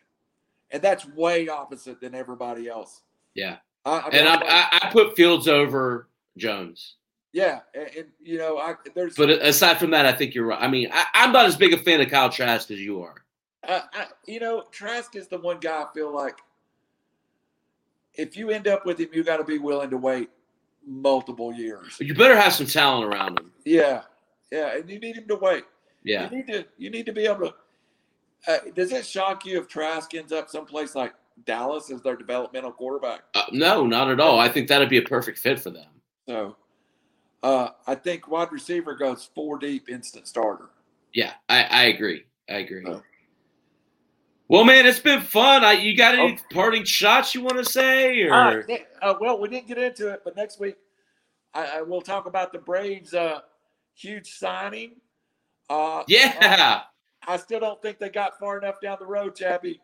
Speaker 2: and that's way opposite than everybody else.
Speaker 1: Yeah, I, I mean, and I, I, I put Fields over Jones.
Speaker 2: Yeah, and, and, you know, I there's.
Speaker 1: But aside from that, I think you're right. I mean, I, am not as big a fan of Kyle Trask as you are.
Speaker 2: Uh, I, you know, Trask is the one guy I feel like if you end up with him, you got to be willing to wait multiple years.
Speaker 1: You better have some talent around him.
Speaker 2: Yeah, yeah, and you need him to wait.
Speaker 1: Yeah,
Speaker 2: you need to you need to be able to. Uh, does it shock you if Trask ends up someplace like Dallas as their developmental quarterback?
Speaker 1: Uh, no, not at all. I think that'd be a perfect fit for them.
Speaker 2: So, uh, I think wide receiver goes four deep, instant starter.
Speaker 1: Yeah, I, I agree. I agree. Well, man, it's been fun. I, you got any oh. parting shots you want to say? Or
Speaker 2: uh, uh, well, we didn't get into it, but next week I, I will talk about the Braves. Uh, huge signing. Uh,
Speaker 1: Yeah.
Speaker 2: I still don't think they got far enough down the road, Chappy.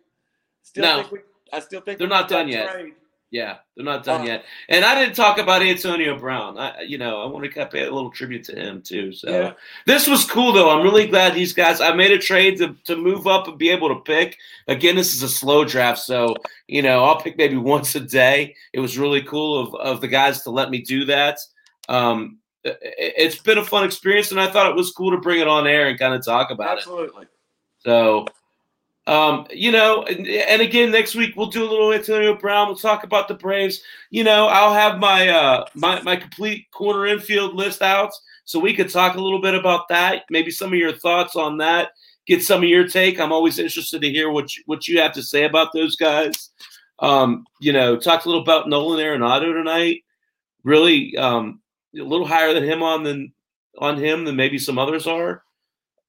Speaker 2: Still
Speaker 1: No.
Speaker 2: think we, I still think
Speaker 1: They're not done yet.
Speaker 2: trade.
Speaker 1: Yeah, they're not done
Speaker 2: Uh,
Speaker 1: yet. And I didn't talk about Antonio Brown. I, you know, I want to pay a little tribute to him too. So
Speaker 2: Yeah.
Speaker 1: this was cool, though. I'm really glad these guys. I made a trade to to move up and be able to pick. Again, this is a slow draft, so you know I'll pick maybe once a day. It was really cool of of the guys to let me do that. Um, it, it's been a fun experience, and I thought it was cool to bring it on air and kind of talk about it.
Speaker 2: Absolutely.
Speaker 1: So, um, you know, and, and again, next week we'll do a little Antonio Brown. We'll talk about the Braves. You know, I'll have my uh my my complete corner infield list out, so we could talk a little bit about that. Maybe some of your thoughts on that. Get some of your take. I'm always interested to hear what you, what you have to say about those guys. Um, you know, talked a little about Nolan Arenado tonight. Really, um, a little higher than him on than on him than maybe some others are.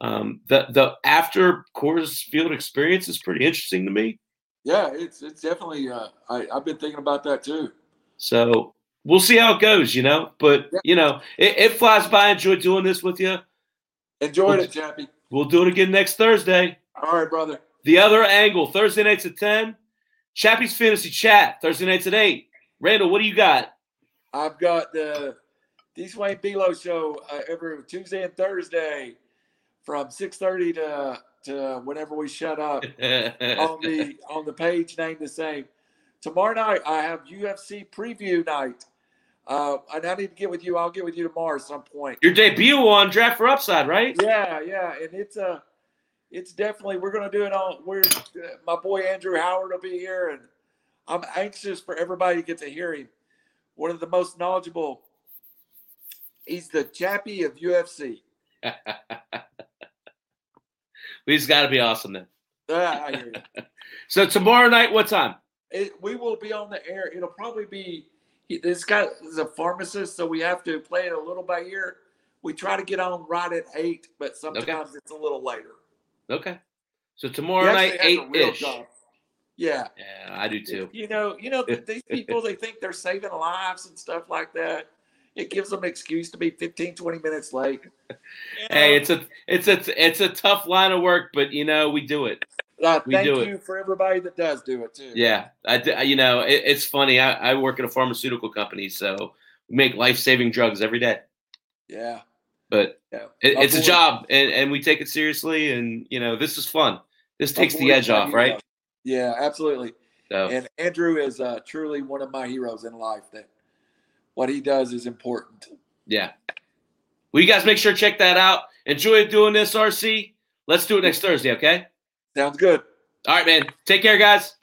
Speaker 1: Um, the the after Coors Field experience is pretty interesting to me.
Speaker 2: Yeah, it's it's definitely. Uh, I I've been thinking about that too.
Speaker 1: So we'll see how it goes, you know. But
Speaker 2: Yeah.
Speaker 1: you know, it, it flies by. Enjoy doing this with you.
Speaker 2: Enjoyed
Speaker 1: Well,
Speaker 2: it, Chappy.
Speaker 1: We'll do it again next Thursday.
Speaker 2: All right, brother.
Speaker 1: The other angle, Thursday nights at ten. Chappy's Fantasy Chat, Thursday nights at eight. Randall, what do you got?
Speaker 2: I've got the D Swain Below show uh, every Tuesday and Thursday from six thirty to to whenever we shut up on the on the page named the same. Tomorrow night I have UFC preview night. Uh, and I need to get with you. I'll get with you tomorrow at some point.
Speaker 1: Your debut on Draft for Upside, right?
Speaker 2: Yeah, yeah, and it's uh it's definitely we're gonna do it on. We're uh, my boy Andrew Howard will be here, and I'm anxious for everybody to get to hear him. One of the most knowledgeable. He's the Chappy of UFC.
Speaker 1: He's got to be awesome then.
Speaker 2: Ah, I hear.
Speaker 1: So tomorrow night, what time?
Speaker 2: It, we will be on the air. It'll probably be. This guy is a pharmacist, so we have to play it a little by ear. We try to get on right at eight, but sometimes it's a little later.
Speaker 1: Okay. So tomorrow night, eight ish.
Speaker 2: Yeah.
Speaker 1: Yeah, I do too.
Speaker 2: You know, you know, these people they think they're saving lives and stuff like that. It gives them an excuse to be 15, 20 minutes late.
Speaker 1: Hey, it's a it's a it's a tough line of work, but you know we do it.
Speaker 2: uh,
Speaker 1: we
Speaker 2: thank
Speaker 1: do it.
Speaker 2: for everybody that does do it too.
Speaker 1: Yeah, I you know it, it's funny. I, I work at a pharmaceutical company, so we make life saving drugs every day.
Speaker 2: Yeah.
Speaker 1: But
Speaker 2: Yeah.
Speaker 1: it, it's a job, and, and we take it seriously. And you know this is fun. This takes the
Speaker 2: boy
Speaker 1: edge off, right?
Speaker 2: Yeah, absolutely.
Speaker 1: So
Speaker 2: And Andrew is uh, truly one of my heroes in life. That what he does is important.
Speaker 1: yeah. Well, you guys make sure to check that out. Enjoy doing this, RC. Let's do it next Thursday, okay?
Speaker 2: Sounds good.
Speaker 1: All right, man. Take care, guys.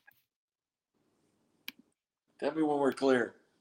Speaker 2: Tell me when we're clear.